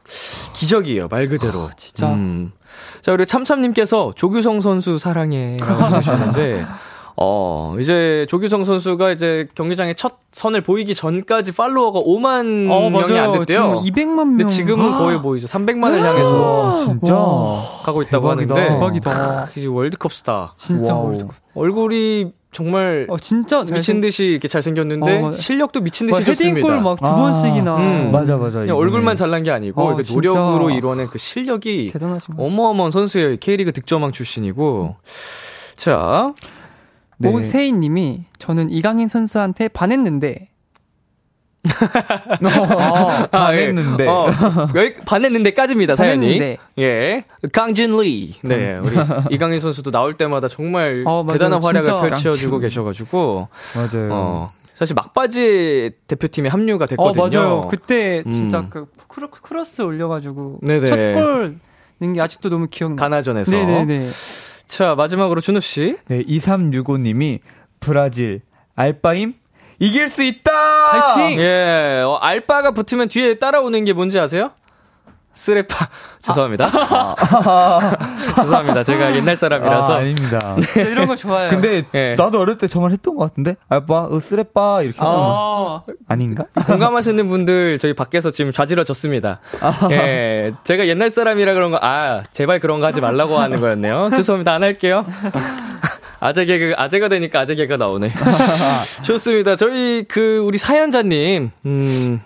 기적이에요, 말 그대로. 진짜. 음. 자, 그리고 참참님께서 조규성 선수 사랑해. 라고 보내주셨는데, 어, 이제 조규성 선수가 이제 경기장에 첫 선을 보이기 전까지 팔로워가 5만 어, 명이 안 맞아요. 됐대요. 지금 200만 명. 근데 지금은 거의 뭐 이제 300만을 향해서 와, 진짜. 와. 가고 있다고 대박이다. 하는데. 대박이다. 이제 월드컵 스타. 진짜 wow. 월드컵. 얼굴이 정말 어, 진짜 미친 듯이 이렇게 잘생겼는데 어. 실력도 미친 뭐 듯이 좋습니다. 헤딩골 막두 아. 번씩이나. 음. 맞아, 맞아. 그냥 얼굴만 잘난 게 아니고 어. 노력으로 이루어낸 그 실력이 대단하신. 어마어마한 선수예요. K리그 득점왕 출신이고. 자, 네. 오세인 님이 저는 이강인 선수한테 반했는데 어, 반했는데. 아, 예. 어, 여기 반했는데까지입니다, 사연이. 반했는데. 예. 강진 리. 네, 우리 이강인 선수도 나올 때마다 정말 어. 대단한 활약을. 펼쳐주고 계셔가지고, 맞아요. 어, 사실 막바지 대표팀에 합류가 어 됐거든요. 맞아요. 그때 음. 진짜 그 크로, 크로스 올려가지고 네네. 첫골 넣은 게 아직도 너무 기억나. 가나전에서. 네네네. 자, 마지막으로 준우 씨. 네, 2365님이 브라질, 알바임? 이길 수 있다! 파이팅! 예, 어, 알바가 붙으면 뒤에 따라오는 게 뭔지 아세요? 쓰레빠. 죄송합니다. 죄송합니다. 제가 옛날 사람이라서. 아, 아닙니다. 이런 거 좋아요. 근데 예. 나도 어릴 때 정말 했던 것 같은데? 알바, 으, 쓰레빠, 이렇게 했잖아. 아, 아닌가? 공감하시는 분들 저희 밖에서 지금 좌지러졌습니다. 예, 제가 옛날 사람이라 그런 거, 아, 제발 그런 거 하지 말라고 하는 거였네요. 죄송합니다. 안 할게요. 아재 개그, 아재가 되니까 아재 개가 나오네. 좋습니다. 저희 그, 우리 사연자님, 음,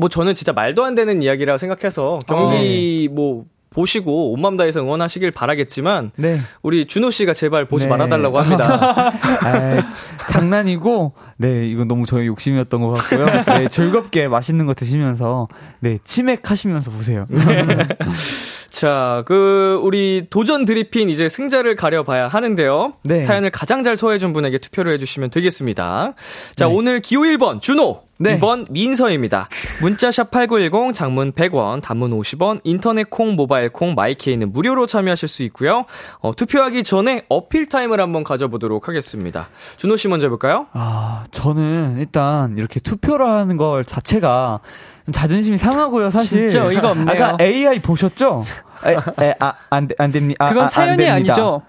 뭐 저는 진짜 말도 안 되는 이야기라고 생각해서 경기 뭐, 보시고 온맘 다해서 응원하시길 바라겠지만 네. 우리 준호 씨가 제발 보지 네. 말아달라고 합니다. 아, 장난이고, 네, 이건 너무 저의 욕심이었던 것 같고요. 네, 즐겁게 맛있는 거 드시면서, 네, 치맥 하시면서 보세요. 자, 그, 우리 도전 드리핀 이제 승자를 가려봐야 하는데요. 네. 사연을 가장 잘 소화해준 분에게 투표를 해주시면 되겠습니다. 자, 네. 오늘 기호 1번, 준호. 네. 2번, 민서입니다. 문자샵 8910, 장문 100원, 단문 50원, 인터넷 콩, 모바일 콩, 마이케이는 무료로 참여하실 수 있고요. 어, 투표하기 전에 어필 타임을 한번 가져보도록 하겠습니다. 준호 씨 먼저 해볼까요? 아, 저는 일단 이렇게 투표를 하는 걸 자체가 좀 자존심이 상하고요, 사실. 진짜 어이가 없네요. 아까 AI 보셨죠? 에, 에, 아, 안, 돼- 안 됩니다. 아, 그건 아, 안 사연이 됩니다. 아니죠.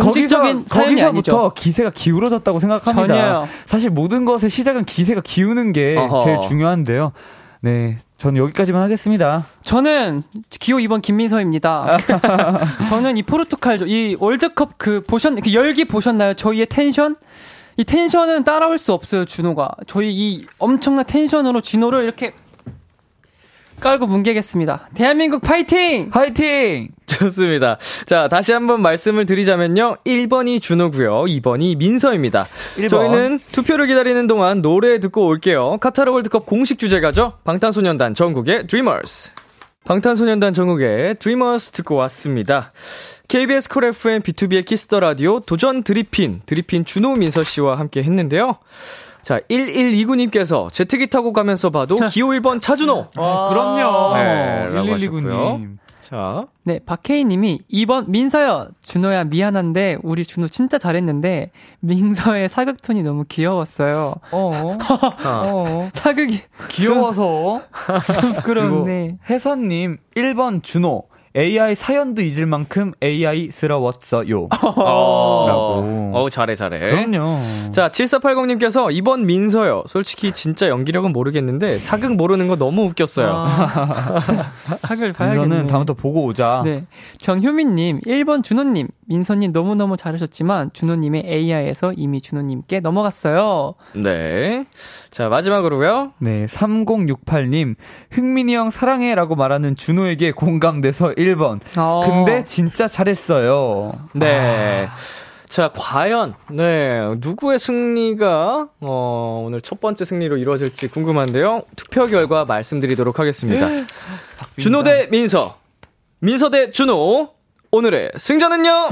공식적인 거기서, 사연이 거기서부터 아니죠. 기세가 기울어졌다고 생각합니다. 전혀요. 사실 모든 것의 시작은 기세가 기우는 게 어허. 제일 중요한데요. 네, 저는 여기까지만 하겠습니다. 저는 기호 2번 김민서입니다. 저는 이 포르투갈전. 이 월드컵 그 보셨 그 열기 보셨나요? 저희의 텐션? 이 텐션은 따라올 수 없어요, 준호가. 저희 이 엄청난 텐션으로 준호를 이렇게 깔고 뭉개겠습니다. 대한민국 파이팅! 화이팅! 좋습니다. 자, 다시 한번 말씀을 드리자면요. 1번이 준호고요. 2번이 민서입니다. 1번. 저희는 투표를 기다리는 동안 노래 듣고 올게요. 카타르 월드컵 공식 주제가죠. 방탄소년단 정국의 Dreamers. 방탄소년단 정국의 Dreamers 듣고 왔습니다. KBS 콜 FM B2B의 키스터 라디오 도전 드리핀, 드리핀 준호 민서 씨와 함께 했는데요. 자, 1129님께서 제트기 타고 가면서 봐도 기호 1번 차준호. 그럼요. 네, 라고 하셨고요. 1129님. 자, 네, 박혜인 님이 2번 민서요. 준호야 미안한데 우리 준호 진짜 잘했는데 민서의 사극 톤이 너무 귀여웠어요. 어, 어. 사극이 귀여워서. 부끄럽네. 혜선님, 1번 준호. AI 사연도 잊을 만큼 AI스러웠어요. 어, 라고. 어, 잘해, 잘해. 그럼요. 자, 7480님께서 2번 민서요. 솔직히 진짜 연기력은 모르겠는데 사극 모르는 거 너무 웃겼어요. 아, 사극을 봐야겠네. 민서는 다음부터 보고 오자. 네. 정효민님, 1번 준호님, 민서님 너무너무 잘하셨지만, 준호님의 AI에서 이미 준호님께 넘어갔어요. 네. 자, 마지막으로요. 네, 3068님, 흥민이 형 사랑해 라고 말하는 준호에게 공감돼서 1번. 어. 근데 진짜 잘했어요. 네. 자, 과연, 네, 누구의 승리가, 어, 오늘 첫 번째 승리로 이루어질지 궁금한데요. 투표 결과 말씀드리도록 하겠습니다. 준호 대 민서. 민서 대 준호. 오늘의 승자는요?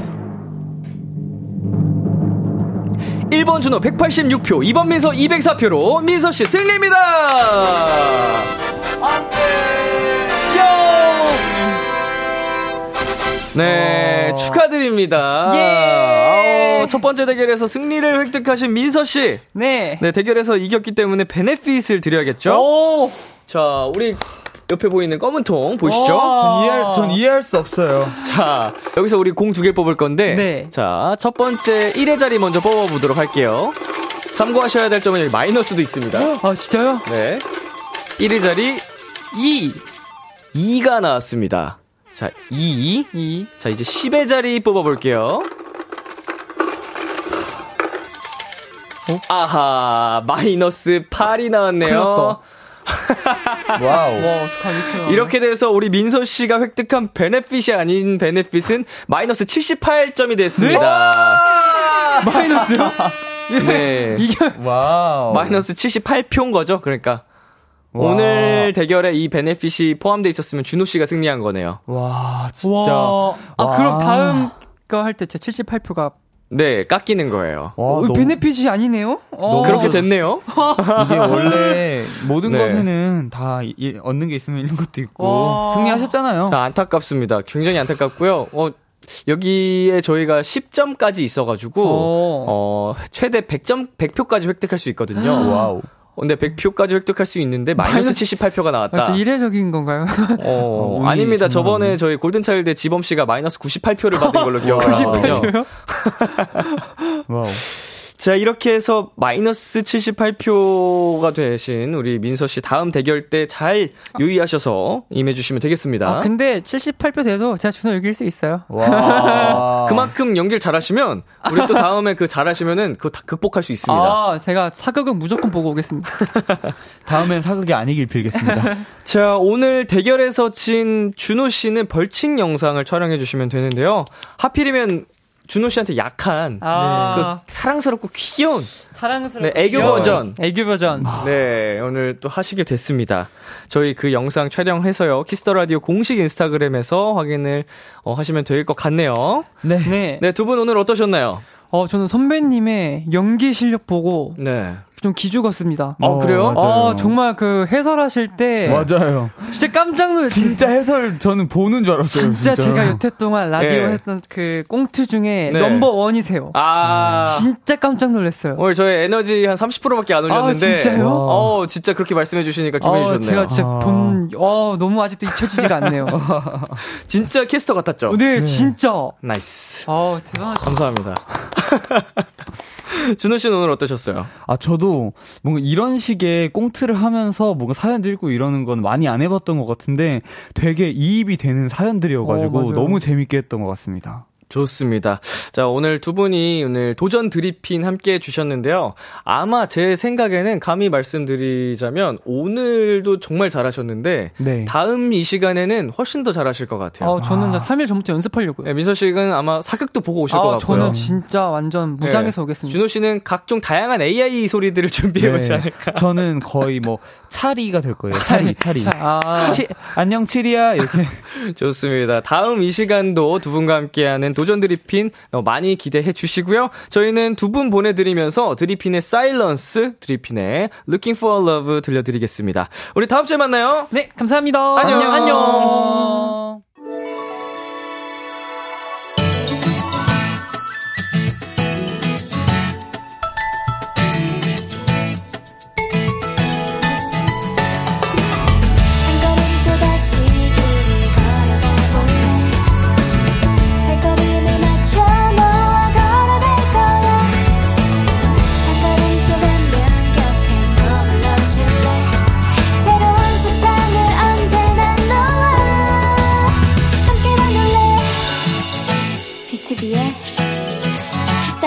1번 준호 186표, 2번 민서 204표로 민서 씨 승리입니다! 네, 축하드립니다. 예! 어, 첫 번째 대결에서 승리를 획득하신 민서 씨. 네. 네, 대결에서 이겼기 때문에 베네핏을 드려야겠죠? 오! 자, 우리 옆에 보이는 검은 통 보이시죠? 전 이해할, 전 이해할 수 없어요. 자, 여기서 우리 공 두 개 뽑을 건데. 네. 자, 첫 번째 1의 자리 먼저 뽑아보도록 할게요. 참고하셔야 될 점은 여기 마이너스도 있습니다. 아, 진짜요? 네. 1의 자리 2. 2가 나왔습니다. 자, 2. 2. 자, 이제 10의 자리 뽑아볼게요. 아하, 마이너스 8이 나왔네요. 와우. 와? 이렇게 돼서 우리 민서 씨가 획득한 benefit이 아닌 benefit은 마이너스 78점이 됐습니다. 마이너스요? 네. 이게 와우. 마이너스 78표인 거죠. 그러니까 와. 오늘 대결에 이 benefit이 포함되어 있었으면 준호 씨가 승리한 거네요. 와, 진짜. 와. 아, 와. 그럼 다음 거 할 때 제 78표가 네, 깎이는 거예요. 와, 어, 너무- benefit이 아니네요? 어. 그렇게 됐네요. 이게 원래 모든 네. 것에는 다 이- 얻는 게 있으면 잃는 것도 있고 와. 승리하셨잖아요. 자, 안타깝습니다. 굉장히 안타깝고요. 어, 여기에 저희가 10점까지 있어가지고, 어. 어, 최대 100점, 100표까지 획득할 수 있거든요. 와우. 어, 근데 100표까지 획득할 수 있는데, 마이너스 마이너스- 78표가 아, 나왔다. 진짜 이례적인 건가요? 어, 운이 아닙니다. 정말 저번에 운이. 저희 골든차일드 지범 씨가 마이너스 98표를 받은 걸로 기억하거든요. 와우. 자, 이렇게 해서 마이너스 78표가 되신 우리 민서 씨 다음 대결 때 잘 유의하셔서 임해주시면 되겠습니다. 아, 근데 78표 돼도 제가 준호 이길 수 있어요. 와. 그만큼 연기를 잘하시면 우리 또 다음에 그 잘하시면은 그거 다 극복할 수 있습니다. 아, 제가 사극은 무조건 보고 오겠습니다. 다음엔 사극이 아니길 빌겠습니다. 자, 오늘 대결에서 진 준호 씨는 벌칙 영상을 촬영해 주시면 되는데요. 하필이면 준호 씨한테 약한 아. 그 사랑스럽고 귀여운 사랑스러운 네, 애교 버전. 애교 버전. 네, 오늘 또 하시게 됐습니다. 저희 그 영상 촬영해서요. Kiss the Radio 공식 인스타그램에서 확인을 어, 하시면 될 것 같네요. 네. 네. 네, 두분 오늘 어떠셨나요? 어, 저는 선배님의 연기 실력 보고 네. 좀 기죽었습니다. 어, 그래요? 맞아요. 어, 정말 그 해설하실 때 맞아요. 진짜 깜짝 놀랐어요. 진짜 해설 저는 보는 줄 알았어요. 진짜 제가 여태 동안 라디오 예. 했던 그 꽁트 중에 네. 넘버 원이세요. 아. 진짜 깜짝 놀랐어요. 오늘 저희 에너지 한 30%밖에 안 올렸는데. 아, 진짜요? 어, 진짜 그렇게 말씀해 주시니까 기분이 어, 좋네요. 제가 진짜 아. 본, 어, 너무 아직도 잊혀지지가 않네요. 진짜 캐스터 같았죠? 네, 진짜. nice. 어, 대단하시다. 감사합니다. 준호 씨는 오늘 어떠셨어요? 아, 저도 뭔가 이런 식의 꽁트를 하면서 뭔가 사연들 읽고 이러는 건 많이 안 해봤던 것 같은데 되게 이입이 되는 사연들이어가지고 어. 너무 재밌게 했던 것 같습니다. 좋습니다. 자, 오늘 두 분이 오늘 도전 드리핀 함께 해주셨는데요. 아마 제 생각에는 감히 말씀드리자면 오늘도 정말 잘하셨는데 네. 다음 이 시간에는 훨씬 더 잘하실 것 같아요. 어, 저는 이제 3일 전부터 연습하려고요. 네, 민서 씨는 아마 사극도 보고 오실 것 아, 같고요. 저는 진짜 완전 무장해서 네. 오겠습니다. 준호 씨는 각종 다양한 AI 소리들을 준비해 오지 네. 않을까. 저는 거의 뭐 차리가 될 거예요. 차리, 차리. 자, 아, 치, 안녕 치리야 이렇게 좋습니다. 다음 이 시간도 두 분과 함께하는 도전 드리핀 어, 많이 기대해 주시고요. 저희는 두 분 보내드리면서 드리핀의 사일런스, 드리핀의 Looking for Love 들려드리겠습니다. 우리 다음 주에 만나요. 네, 감사합니다. 안녕. 안녕.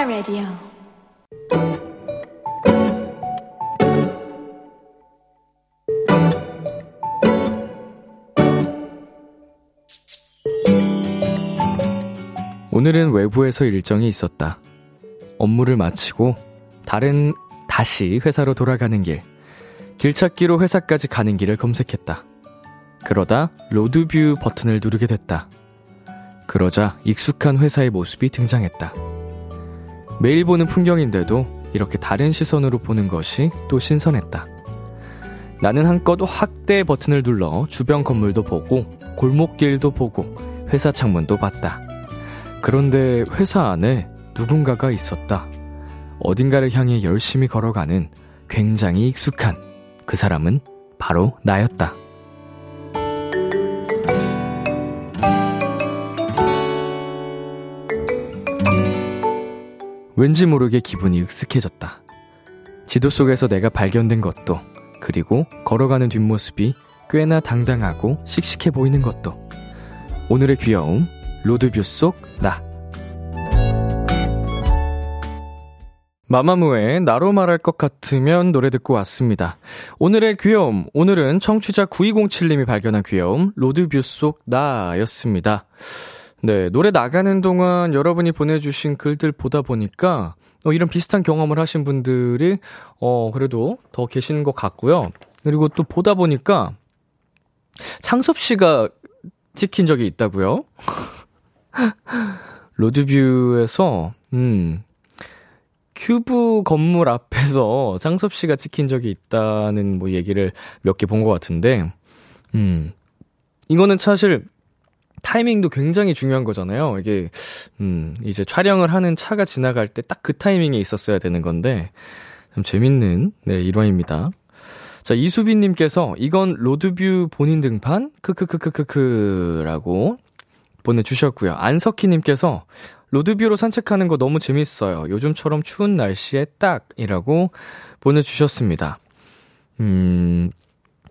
The Radio 오늘은 외부에서 일정이 있었다. 업무를 마치고 다른 다시 회사로 돌아가는 길. 길찾기로 회사까지 가는 길을 검색했다. 그러다 로드뷰 버튼을 누르게 됐다. 그러자 익숙한 회사의 모습이 등장했다. 매일 보는 풍경인데도 이렇게 다른 시선으로 보는 것이 또 신선했다. 나는 한껏 확대 버튼을 눌러 주변 건물도 보고 골목길도 보고 회사 창문도 봤다. 그런데 회사 안에 누군가가 있었다. 어딘가를 향해 열심히 걸어가는 굉장히 익숙한 그 사람은 바로 나였다. 왠지 모르게 기분이 익숙해졌다. 지도 속에서 내가 발견된 것도, 그리고 걸어가는 뒷모습이 꽤나 당당하고 씩씩해 보이는 것도. 오늘의 귀여움, 로드뷰 속 나. 마마무의 나로 말할 것 같으면 노래 듣고 왔습니다. 오늘의 귀여움, 오늘은 청취자 9207님이 발견한 귀여움, 로드뷰 속 나였습니다. 네, 노래 나가는 동안 여러분이 보내주신 글들 보다 보니까, 어, 이런 비슷한 경험을 하신 분들이, 어, 그래도 더 계시는 것 같고요. 그리고 또 보다 보니까, 창섭 씨가 찍힌 적이 있다고요? 로드뷰에서, 음, 큐브 건물 앞에서 창섭 씨가 찍힌 적이 있다는 뭐 얘기를 몇 개 본 것 같은데, 음, 이거는 사실 타이밍도 굉장히 중요한 거잖아요. 이게, 음, 이제 촬영을 하는 차가 지나갈 때 딱 그 타이밍에 있었어야 되는 건데, 좀 재밌는, 네, 일화입니다. 자, 이수빈 님께서 이건 로드뷰 본인 등판? 크크크크크크라고 보내 주셨고요. 안석희 님께서 로드뷰로 산책하는 거 너무 재밌어요. 요즘처럼 추운 날씨에 딱이라고 보내 주셨습니다. 음,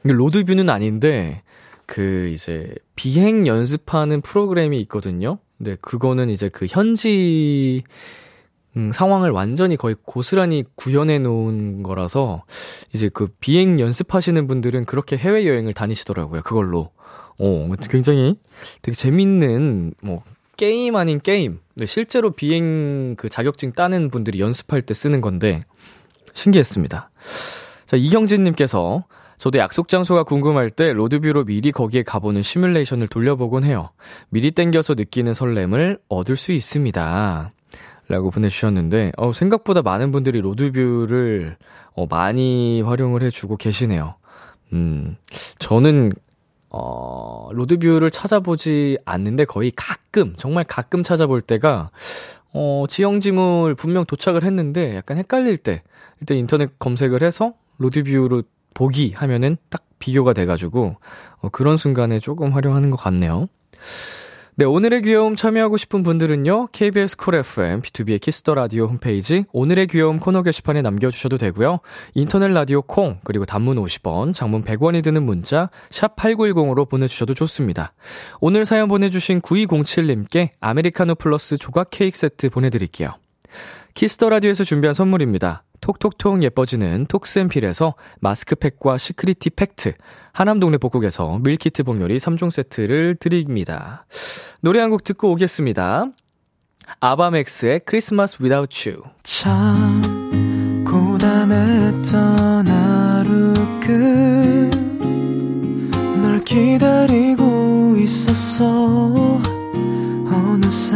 이게 로드뷰는 아닌데, 그 이제 비행 연습하는 프로그램이 있거든요. 근데 그거는 이제 그 현지 음, 상황을 완전히 거의 고스란히 구현해 놓은 거라서 이제 그 비행 연습하시는 분들은 그렇게 해외 여행을 다니시더라고요. 그걸로. 어, 굉장히 되게 재밌는 뭐 게임 아닌 게임. 네, 실제로 비행 그 자격증 따는 분들이 연습할 때 쓰는 건데, 신기했습니다. 자, 이경진 님께서, 저도 약속 장소가 궁금할 때 로드뷰로 미리 거기에 가보는 시뮬레이션을 돌려보곤 해요. 미리 땡겨서 느끼는 설렘을 얻을 수 있습니다. 라고 보내주셨는데, 어, 생각보다 많은 분들이 로드뷰를, 어, 많이 활용을 해주고 계시네요. 음, 저는, 어, 로드뷰를 찾아보지 않는데 거의 가끔, 정말 가끔 찾아볼 때가, 어, 지형지물 분명 도착을 했는데 약간 헷갈릴 때, 일단 인터넷 검색을 해서 로드뷰로 보기 하면은 딱 비교가 돼가지고, 어, 그런 순간에 조금 활용하는 것 같네요. 네, 오늘의 귀여움 참여하고 싶은 분들은요, KBS 쿨 FM, B2B의 키스터 라디오 홈페이지, 오늘의 귀여움 코너 게시판에 남겨주셔도 되고요. 인터넷 라디오 콩, 그리고 단문 50원, 장문 100원이 드는 문자, 샵8910으로 보내주셔도 좋습니다. 오늘 사연 보내주신 9207님께 아메리카노 플러스 조각 케이크 세트 보내드릴게요. Kiss the Radio에서 준비한 선물입니다. 톡톡톡 예뻐지는 톡스앤필에서 마스크팩과 시크리티 팩트, 하남동네 복국에서 밀키트 복요리 3종 세트를 드립니다. 노래 한 곡 듣고 오겠습니다. Ava Max의 Christmas Without You. 참 고단했던 하루 끝널 기다리고 있었어 어느새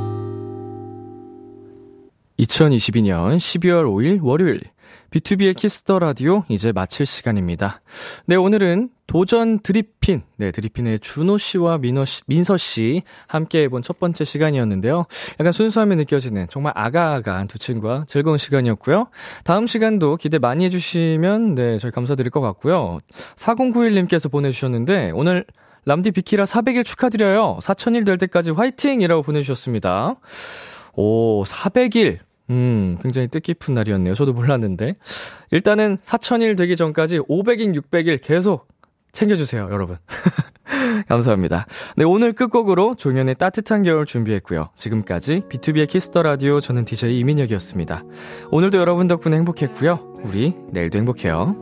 2022년 12월 5일 월요일 B2B의 키스터 라디오 이제 마칠 시간입니다. 네, 오늘은 도전 드리핀, 네, 드리핀의 준호 씨와 민호 씨, 민서 씨 함께 해본 첫 번째 시간이었는데요. 약간 순수함이 느껴지는 정말 아가아가한 두 친구와 즐거운 시간이었고요. 다음 시간도 기대 많이 해주시면 네, 저희 감사드릴 것 같고요. 4091님께서 보내주셨는데 오늘 람디 비키라 400일 축하드려요. 4000일 될 때까지 화이팅! 이라고 보내주셨습니다. 오, 400일. 음, 굉장히 뜻깊은 날이었네요. 저도 몰랐는데. 일단은 4000일 되기 전까지 500일, 600일 계속 챙겨주세요, 여러분. 감사합니다. 네, 오늘 끝곡으로 종현의 따뜻한 겨울 준비했고요. 지금까지 B2B의 키스터 라디오 저는 DJ 이민혁이었습니다. 오늘도 여러분 덕분에 행복했고요. 우리 내일도 행복해요.